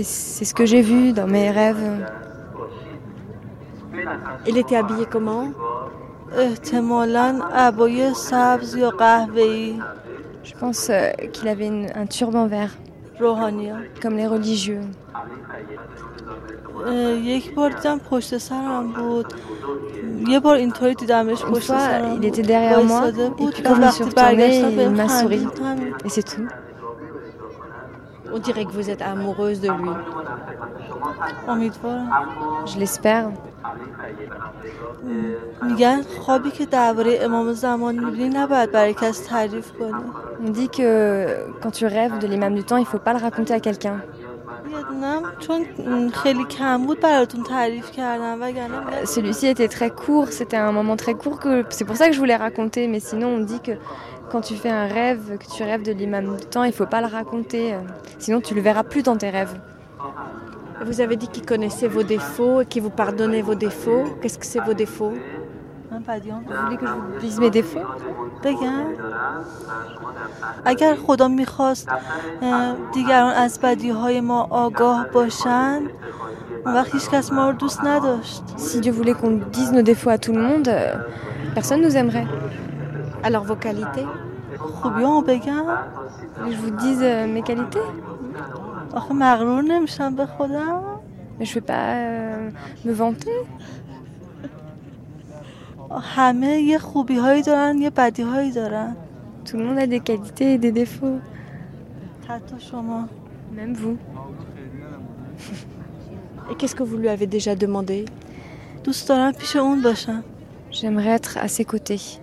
ce que j'ai vu dans mes rêves. Il était habillé comment احتمالا عبای سبز یا قهوه‌ای Je pense euh, qu'il avait une- un turban vert, روحانیا comme les religieux. اه، یک بار دیدم پشت سرم بود یه بار اینطوری دیدمش Une پشت fois, سرم il بود. était derrière moi, وایساده et بود puis و quand je me suis وقتی retournée, برگشتم il بهم m'a souri. خندید همین. Et c'est tout. On dirait que vous êtes amoureuse de lui. Je l'espère. On dit que quand tu rêves de l'imam du temps, il ne faut pas le raconter à quelqu'un. Euh, celui-ci était très court, c'était un moment très court que c'est pour ça que je voulais raconter, mais sinon on dit que quand tu fais un rêve, que tu rêves de l'imam du temps, il faut pas le raconter. euh, Sinon, tu le verras plus dans tes rêves. Vous avez dit qu'il connaissait vos défauts et qu'il vous pardonnait vos défauts. Qu'est-ce que c'est vos défauts من بدیام Vous voulez que je vous dise mes défauts بگم اگر خدا میخواست دیگران از بدی های ما آگاه باشند اون وقت هیچ کس ما رو دوست نداشت Si Dieu voulait qu'on dise nos défauts à tout le monde, euh, personne nous aimerait. à leur vocalité Rubio en pékin Je vous dise euh, mes qualités Mais je vais pas euh, me vanter. Tout le monde a des qualités et des défauts. Même vous. Et qu'est-ce que vous lui avez déjà demandé? J'aimerais être à ses côtés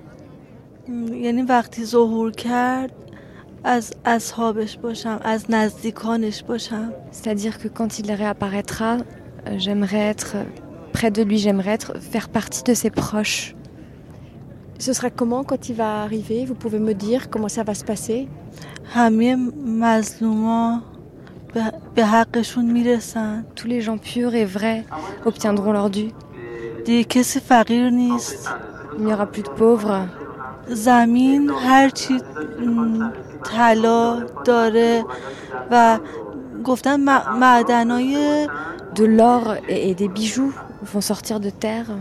م، یعنی وقتی ظهور کرد از اصحابش باشم از نزدیکانش باشم C'est-à-dire que quand il réapparaîtra, euh, j'aimerais être euh, près de lui, j'aimerais être faire partie de ses proches. Ce sera comment quand il va arriver Vous pouvez me dire comment ça va se passer همه مظلوما به- به حقشون میرسن Tous les gens purs et vrais obtiendront leur dû. دیگه کسی فقیر نیست Il n'y aura plus de pauvres. زمین هرچی م، طلا داره و گفتن م- معدنای De l'or et, et des bijoux vont sortir de terre.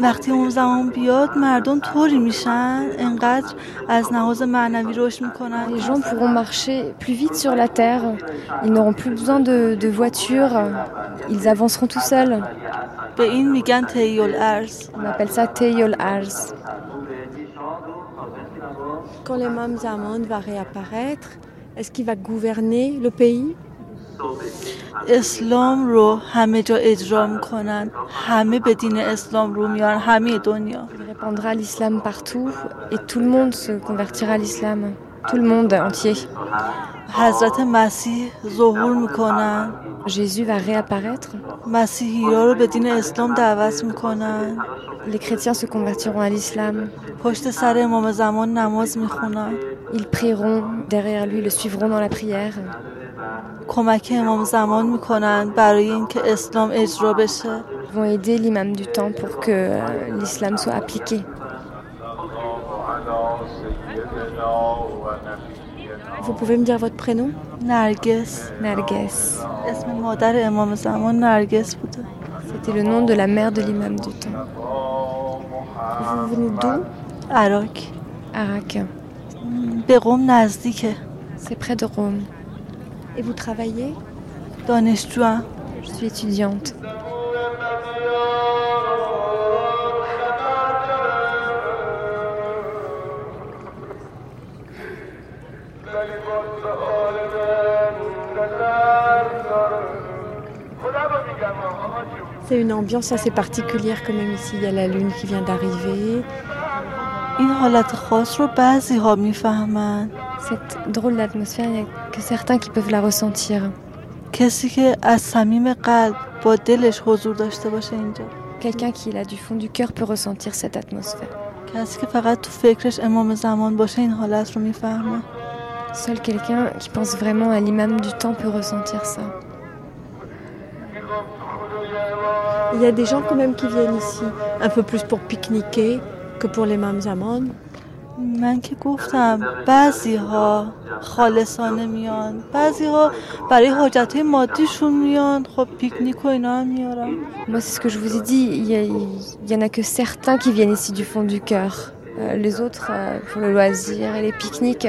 وقتی اون زمان بیاد مردم طوری میشن انقدر از لحاظ معنوی رشد میکنن Les gens pourront marcher plus vite sur la terre. Ils n'auront plus besoin de, de voitures. Ils avanceront tout seuls. به این میگن تیول ارز On appelle ça Teyol Ars. Quand l'imam Zaman va réapparaître, est-ce qu'il va gouverner le pays اسلام رو همه جا اجرا میکنن همه به دین اسلام رو میان همه دنیا Il répandra l'islam partout et tout le monde se convertira à l'islam. Tout le monde entier. حضرت مسیح ظهور میکنن Jésus va réapparaître. مسیحی ها رو به دین اسلام دعوت میکنن Les chrétiens se convertiront à l'islam. پشت سر امام زمان نماز میخونن Ils prieront derrière lui, le suivront dans la prière. کمک امام زمان میکنن برای اینکه اسلام اجرا بشه Ils vont aider l'imam du temps pour que euh, l'islam soit appliqué. Vous pouvez me dire votre prénom? Narges. Narges. C'était le nom de la mère de l'imam du temps. Vous venez d'où? Arak. Arak. C'est près de Rome. Et vous travaillez? Je suis étudiante. C'est une ambiance assez particulière quand même ici. Il y a la lune qui vient d'arriver. Cette drôle d'atmosphère, il n'y a que certains qui peuvent la ressentir. Quelqu'un qui l'a du fond du cœur peut ressentir cette atmosphère. Seul quelqu'un qui pense vraiment à l'imam du temps peut ressentir ça. Il y a des gens quand même qui viennent ici, un peu plus pour pique-niquer que pour les Mam Zaman. من که گفتم بعضی ها خالصانه میان بعضی ها برای حاجت های مادیشون میان خب پیکنیک و اینا هم میارن Moi, c'est ce que je vous ai dit. Il y, a- il y en a que certains qui viennent ici du fond du cœur. Euh, les autres euh, pour le loisir et les pique-niques.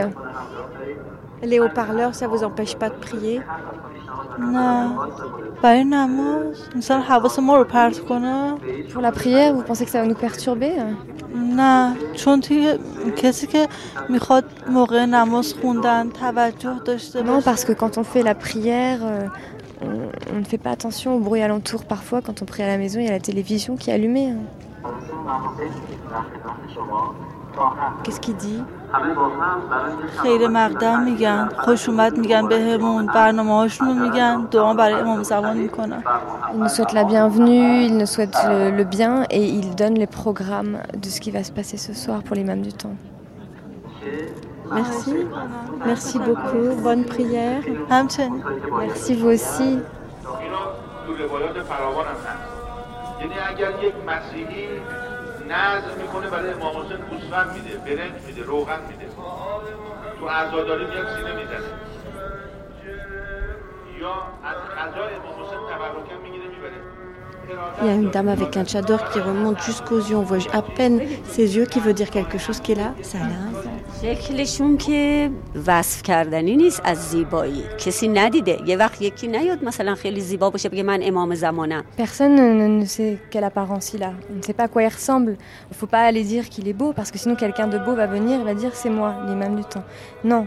Les haut-parleurs, ça vous empêche pas de prier نه برای نماز مثلا حواس ما رو پرت کنه Pour la prière, vous pensez que ça va nous perturber نه چون توی کسی که میخواد موقع نماز خوندن توجه داشته Non, باشه parce que quand on fait la prière, euh, on, on ne fait pas attention au bruit alentour. Parfois, quand on prie à la maison, il y a la télévision qui est allumée. hein. Qu'est-ce qu'il dit خیر مقدم میگن خوش اومد میگن بهمون برنامه هاشون رو میگن دعا برای امام زمان میکنن Ils nous souhaitent la bienvenue, ils nous souhaitent le, le bien et ils donnent les programmes de ce qui va se passer ce soir pour l'imam du temps. Merci. Merci beaucoup. Bonne prière. همچنین Merci vous aussi. تو روایات فراوان هم هست یعنی اگر یک مسیحی نظر می‌کنه برای امام حسین گوسفند میده برنج میده روغن میده. تو عزاداری میاد سینه می‌زنه. Il y a une dame avec un tchador qui remonte jusqu'aux yeux. On voit à peine ses yeux qui veut dire quelque chose qui est là. Salam. شکلشون که وصف کردنی نیست از زیبایی کسی ندیده یه وقت یکی نیاد مثلا خیلی زیبا باشه بگه من امام زمانم Personne ne, ne sait quelle apparence il a. On ne sait pas à quoi il ressemble. Il ne faut pas aller dire qu'il est beau parce que sinon quelqu'un de beau va venir et va dire c'est moi, l'imam du temps. Non,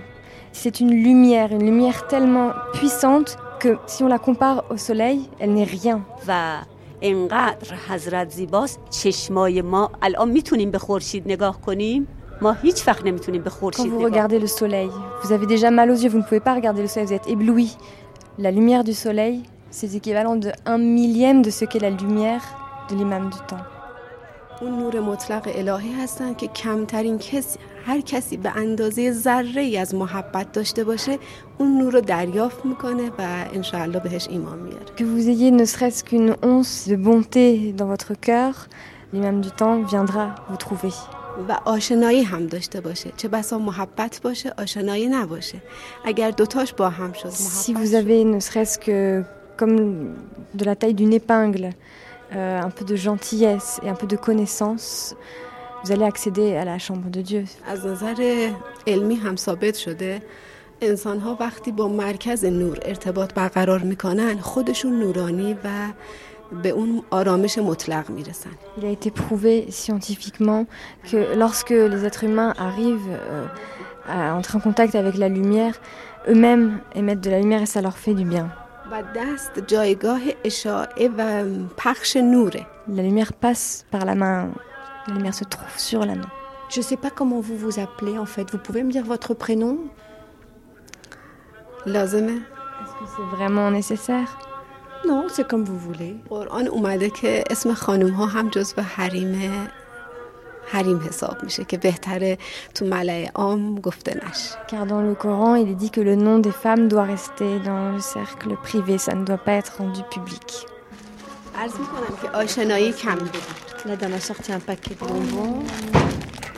c'est une lumière, une lumière tellement puissante que si on la compare au soleil, elle n'est rien. و انقدر حضرت زیباست چشمای ما الان می‌تونیم به خورشید نگاه کنیم ما هیچ وقت نمی‌تونیم به خورشید vous نگاه regardez le soleil, vous avez déjà mal aux yeux, vous ne pouvez pas regarder le soleil, vous êtes ébloui. La lumière du soleil, c'est équivalent de un millième de ce qu'est la lumière de l'imam du temps. اون نور مطلق الهی هستن که کمترین کسی هر کسی به اندازه ذره ای از محبت داشته باشه اون نور رو دریافت میکنه و انشاءالله بهش ایمان میاره Que vous ayez ne serait-ce qu'une once de bonté dans votre cœur, l'imam du temps viendra vous trouver. و آشنایی هم داشته باشه چه بسا محبت باشه آشنایی نباشه اگر دوتاش با هم شد Si vous avez ne serait-ce que comme de la taille d'une épingle, euh, un peu de gentillesse et un peu de connaissance, vous allez accéder à la chambre de Dieu. از نظر علمی هم ثابت شده انسان ها وقتی با مرکز نور ارتباط برقرار میکنن خودشون نورانی و به اون آرامش مطلق میرسن Il a été prouvé scientifiquement que lorsque les êtres humains arrivent euh, à entrer en contact avec la lumière, eux-mêmes émettent de la lumière et ça leur fait du bien. و دست جایگاه اشاعه و پخش نوره La lumière passe par la main, la lumière se trouve sur la main. Je sais pas comment vous vous appelez en fait. Vous pouvez me dire votre prénom لازمه Est-ce que c'est vraiment nécessaire Non, c'est comme vous voulez. قرآن اومده که اسم خانوم ها هم جزو حریم حریم حساب میشه که بهتره تو ملع عام گفته نشه Car dans le Coran, il est dit que le nom des femmes doit rester dans le cercle privé, ça ne doit pas être rendu public. Là, dans la sorti un paquet de bonbons.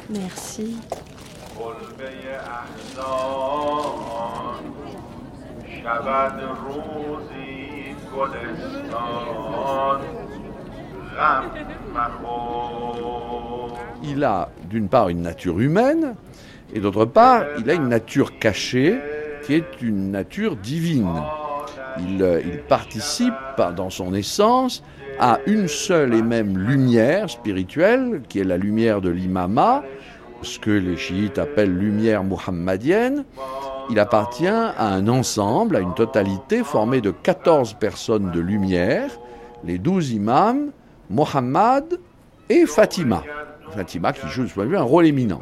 Merci. Il a d'une part une nature humaine et d'autre part il a une nature cachée qui est une nature divine. Il, euh, il participe par- dans son essence à une seule et même lumière spirituelle qui est la lumière de l'imama, ce que les chiites appellent lumière muhammadienne. Il appartient à un ensemble, à une totalité formée de 14 personnes de lumière, les 12 imams, Mohammed et Fatima. Fatima qui joue de ce point de vue un rôle éminent.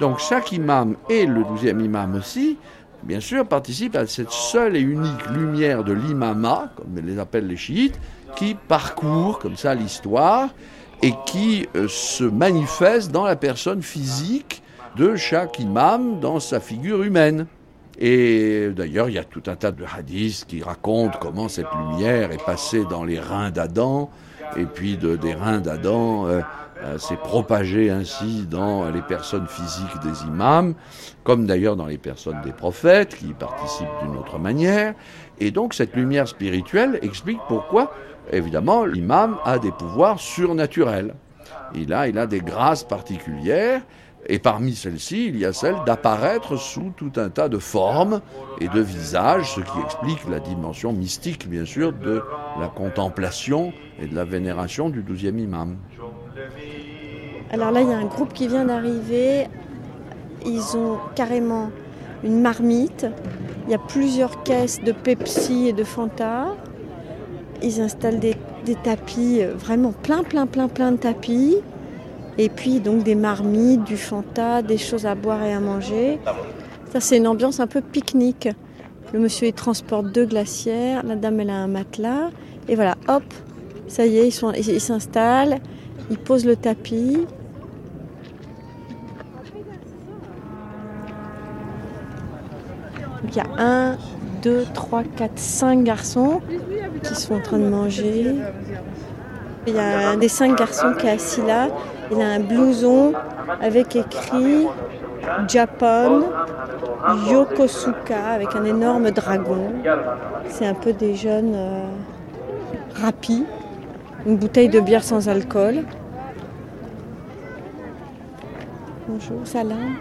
Donc chaque imam et le douzième imam aussi, bien sûr, participent à cette seule et unique lumière de l'imama, comme les appellent les chiites, qui parcourt comme ça l'histoire et qui euh, se manifeste dans la personne physique de chaque imam, dans sa figure humaine. Et d'ailleurs, il y a tout un tas de hadiths qui racontent comment cette lumière est passée dans les reins d'Adam, et puis de, des reins d'Adam euh, euh, s'est propagée ainsi dans les personnes physiques des imams, comme d'ailleurs dans les personnes des prophètes, qui y participent d'une autre manière. Et donc cette lumière spirituelle explique pourquoi, évidemment, l'imam a des pouvoirs surnaturels. Il a, il a des grâces particulières, et parmi celles-ci, il y a celle d'apparaître sous tout un tas de formes et de visages, ce qui explique la dimension mystique, bien sûr, de la contemplation et de la vénération du douzième imam. Alors là, il y a un groupe qui vient d'arriver. Ils ont carrément une marmite. Il y a plusieurs caisses de Pepsi et de Fanta. Ils installent des, tapis, euh, vraiment plein, plein, plein, plein de tapis. Et puis donc des marmites, du Fanta, des choses à boire et à manger. Ça, c'est une ambiance un peu pique-nique. Le monsieur, il transporte deux glacières. La dame, elle a un matelas. Et voilà, hop, ça y est, ils s'installent. Ils posent le tapis. Il y a un, deux, trois, quatre, cinq garçons qui sont en train de manger. Il y a un des cinq garçons qui est assis là. Il a un blouson avec écrit Japan Yokosuka avec un énorme dragon. C'est un peu des jeunes euh, rapis une bouteille de bière sans alcool. Bonjour, salam.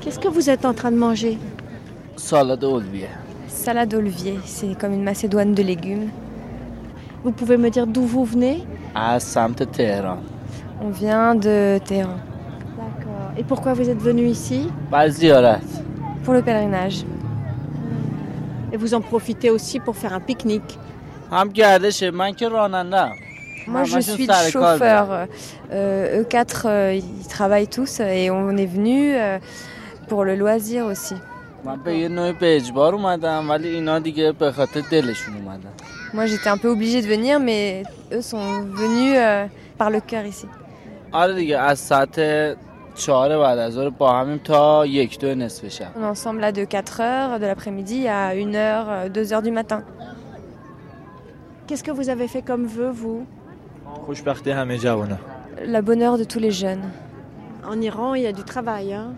Qu'est-ce que vous êtes en train de manger? Salade olivier. Salade olivier, c'est comme une macédoine de légumes. Vous pouvez me dire d'où vous venez? À Sainte Terre. On vient de Téhéran. D'accord. Et pourquoi vous êtes venu ici? Pour le pèlerinage. Et vous en profitez aussi pour faire un pique-nique. Moi, je suis chauffeur. Euh, eux quatre, euh, ils travaillent tous et on est venus euh, pour le loisir aussi. Moi, j'étais un peu obligée de venir, mais eux sont venus par le cœur ici. On est ensemble là de 4h de l'après-midi à 1h, 2h du matin. Qu'est-ce que vous avez fait comme vœu, vous? La bonheur de tous les jeunes. En Iran, il y a du travail. Hein.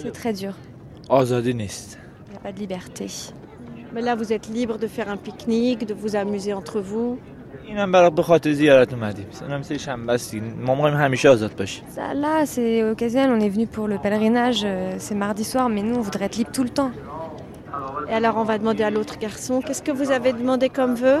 C'est très dur. Il n'y a pas de liberté. Mais là, vous êtes libre de faire un pique-nique, de vous amuser entre vous. Là, c'est occasionnel. On est venu pour le pèlerinage, euh, c'est mardi soir, mais nous, on voudrait être libre tout le temps. Et alors, on va demander à l'autre garçon, qu'est-ce que vous avez demandé comme vœu?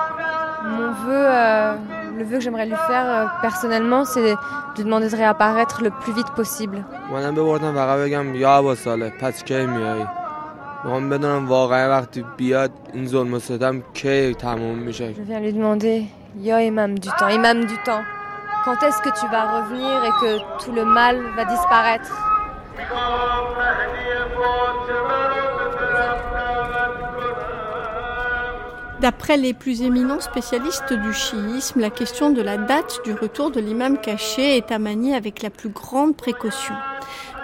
Mon vœu, euh, le vœu que j'aimerais lui faire euh, personnellement, c'est de demander de réapparaître le plus vite possible. منم ببردم فقط بگم یا عبا ساله پس کی میایی میخوام بدونم واقعا وقتی بیاد این ظلم و ستم کی تموم میشه Je viens lui demander, Yo imam du temps, imam du temps, quand est-ce que tu vas revenir et que tout le mal va disparaître D'après les plus éminents spécialistes du chiisme, la question de la date du retour de l'imam caché est à manier avec la plus grande précaution.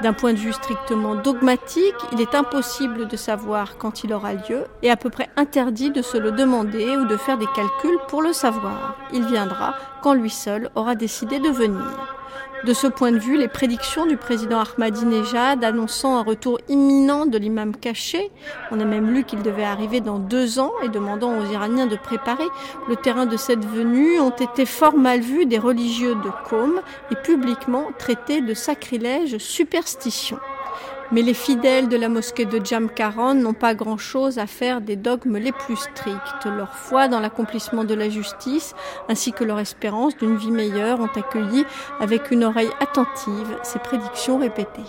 D'un point de vue strictement dogmatique, il est impossible de savoir quand il aura lieu et à peu près interdit de se le demander ou de faire des calculs pour le savoir. Il viendra quand lui seul aura décidé de venir. De ce point de vue, les prédictions du président Ahmadinejad annonçant un retour imminent de l'imam caché, on a même lu qu'il devait arriver dans deux ans et demandant aux Iraniens de préparer le terrain de cette venue, ont été fort mal vus des religieux de Qom et publiquement traités de sacrilège superstition. Mais les fidèles de la mosquée de Jamkaran n'ont pas grand-chose à faire des dogmes les plus stricts. Leur foi dans l'accomplissement de la justice ainsi que leur espérance d'une vie meilleure ont accueilli avec une oreille attentive ces prédictions répétées.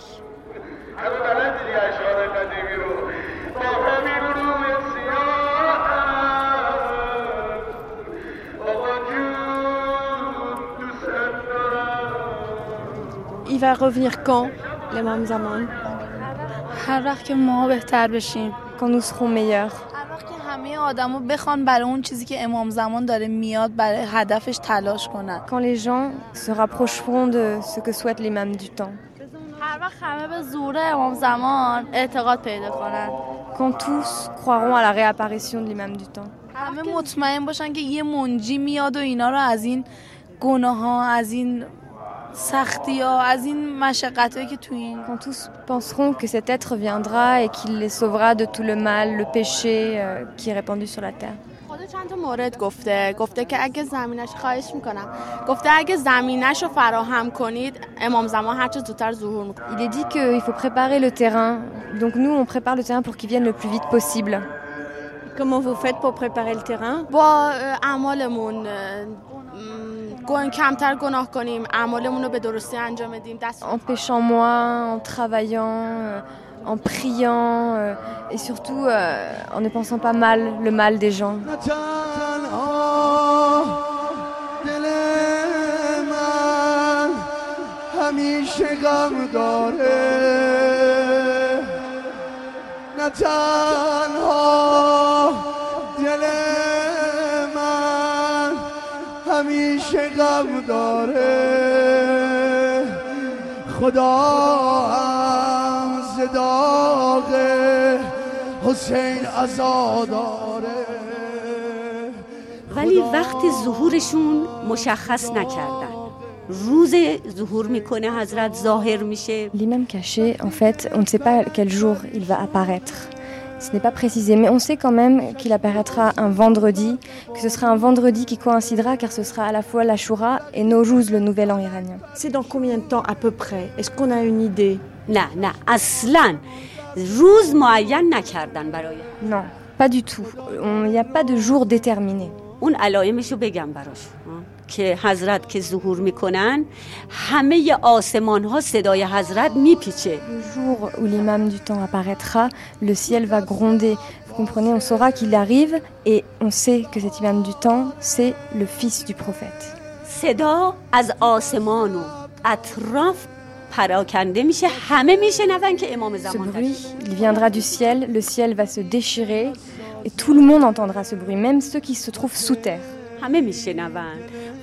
Il va revenir quand, l'imam Zaman هر وقت که ما بهتر بشیم Quand nous serons meilleurs. هر وقت که همه آدما بخوان برای اون چیزی که امام زمان داره میاد برای هدفش تلاش کنن Quand les gens se rapprocheront de ce que souhaite l'imam du temps. هر وقت همه به ظهور امام زمان اعتقاد پیدا کنن Quand tous croiront à la réapparition de l'imam du temps. همه مطمئن باشن که یه منجی میاد و اینا رو از این گناه ها از این Quand tous penseront que cet être viendra et qu'il les sauvera de tout le mal, le péché euh, qui est répandu sur la terre. خدا چند تا مورد گفته گفته که اگه زمینش خواهش میکنم گفته اگه زمینش رو فراهم کنید امام زمان هر چه زودتر ظهور میکنه Il est dit qu'il faut préparer le terrain. Donc nous, on prépare le terrain pour qu'il vienne le plus vite possible. Comment vous faites pour préparer le terrain با اه، اعمالمون اه، م، گن کمتر گناه کنیم اعمالمون رو به درستی انجام بدیم دست En péchant moins, en travaillant, euh, en priant euh, et surtout euh, en ne pensant pas mal le mal des gens. دل من همیشه غم داره نه تنها غم داره. خدا هم زداغ حسین عزاداره ولی وقت ظهورشون مشخص نکردن. روز ظهور می‌کنه حضرت ظاهر میشه. L'imam caché, en fait, on ne sait pas quel jour il va apparaître. Ce n'est pas précisé, mais on sait quand même qu'il apparaîtra un vendredi, que ce sera un vendredi qui coïncidera car ce sera à la fois l'Ashura et Nojouz, le nouvel an iranien. C'est dans combien de temps à peu près? Est-ce qu'on a une idée? Non, non, pas du tout. Il n'y a pas de jour déterminé. اون علائمشو بگم براش که حضرت که ظهور میکنن همه آسمان ها صدای حضرت میپیچه Le jour où l'imam du temps apparaîtra, le ciel va gronder. Vous comprenez, on saura qu'il arrive et on sait que cet imam du temps, c'est le fils du prophète. صدا از آسمان و اطراف پراکنده میشه همه میشنون که امام Ce زمان bruit, il viendra du ciel, le ciel va se déchirer et tout le monde entendra ce bruit, même ceux qui se trouvent sous terre. همه میشنون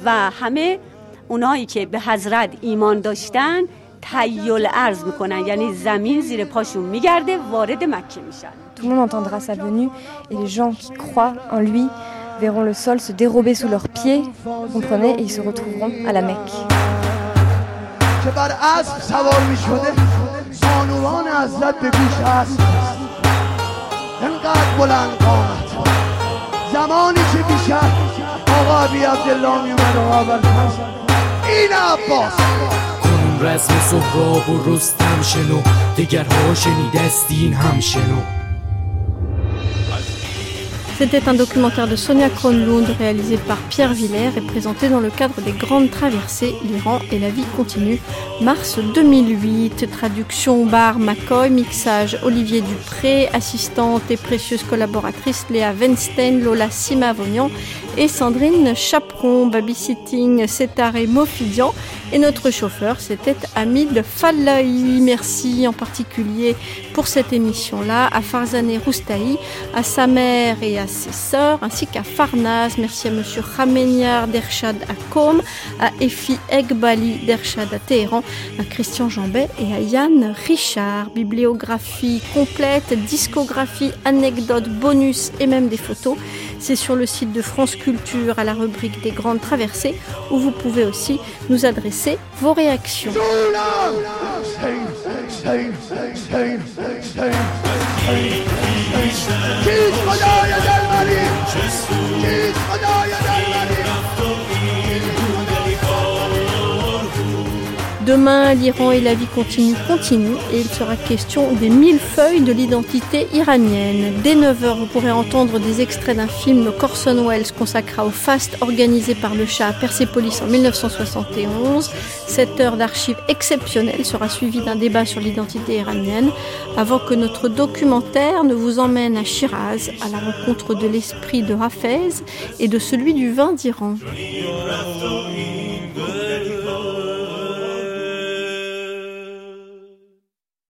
و همه اونایی که به حضرت ایمان داشتن تیل ارز می‌کنن یعنی زمین زیر پاشون میگرده وارد مکه میشن. Tout le monde entendra sa venue et les gens qui croient en lui verront le sol se dérober sous leurs pieds, vous comprenez, et ils se retrouveront à la Mecque. که بر اسب سوار می شده بانوان حضرت به گوش اسب انقدر بلند قامت. زمانی که بیشتر آقا ابی عبدالله می اومد آقا اول این عباس. کنون رسم سهراب و رستم شنو. دگرها شنیدستین هم شنو. C'était un documentaire de Sonia Kronlund réalisé par Pierre Villers et présenté dans le cadre des Grandes Traversées, l'Iran et la vie continue, mars 2008. Traduction Bar McCoy, mixage Olivier Dupré, assistante et précieuse collaboratrice Léa Weinstein, Lola Simavonian et Sandrine Chaperon, babysitting Sétaré Mofidian et notre chauffeur c'était Hamid Fallahi. Merci en particulier pour cette émission-là à Farzaneh Roustahi, à sa mère et à ses sœurs, ainsi qu'à Farnaz. Merci à Monsieur Khameniar d'Ershad à Qom, à Efi Egbali d'Ershad à Téhéran, à Christian Jambet et à Yann Richard. Bibliographie complète, discographie, anecdotes, bonus et même des photos. C'est sur le site de France Culture à la rubrique des grandes traversées où vous pouvez aussi nous adresser vos réactions. Kiss Madaya del Mali! Kiss Madaya! Demain, l'Iran et la vie continue, continue, et il sera question des mille feuilles de l'identité iranienne. Dès 9h, vous pourrez entendre des extraits d'un film Corson Wells consacré au faste organisé par le chat à Persépolis en 1971. Cette heure d'archives exceptionnelle sera suivie d'un débat sur l'identité iranienne, avant que notre documentaire ne vous emmène à Shiraz, à la rencontre de l'esprit de Hafez et de celui du vin d'Iran.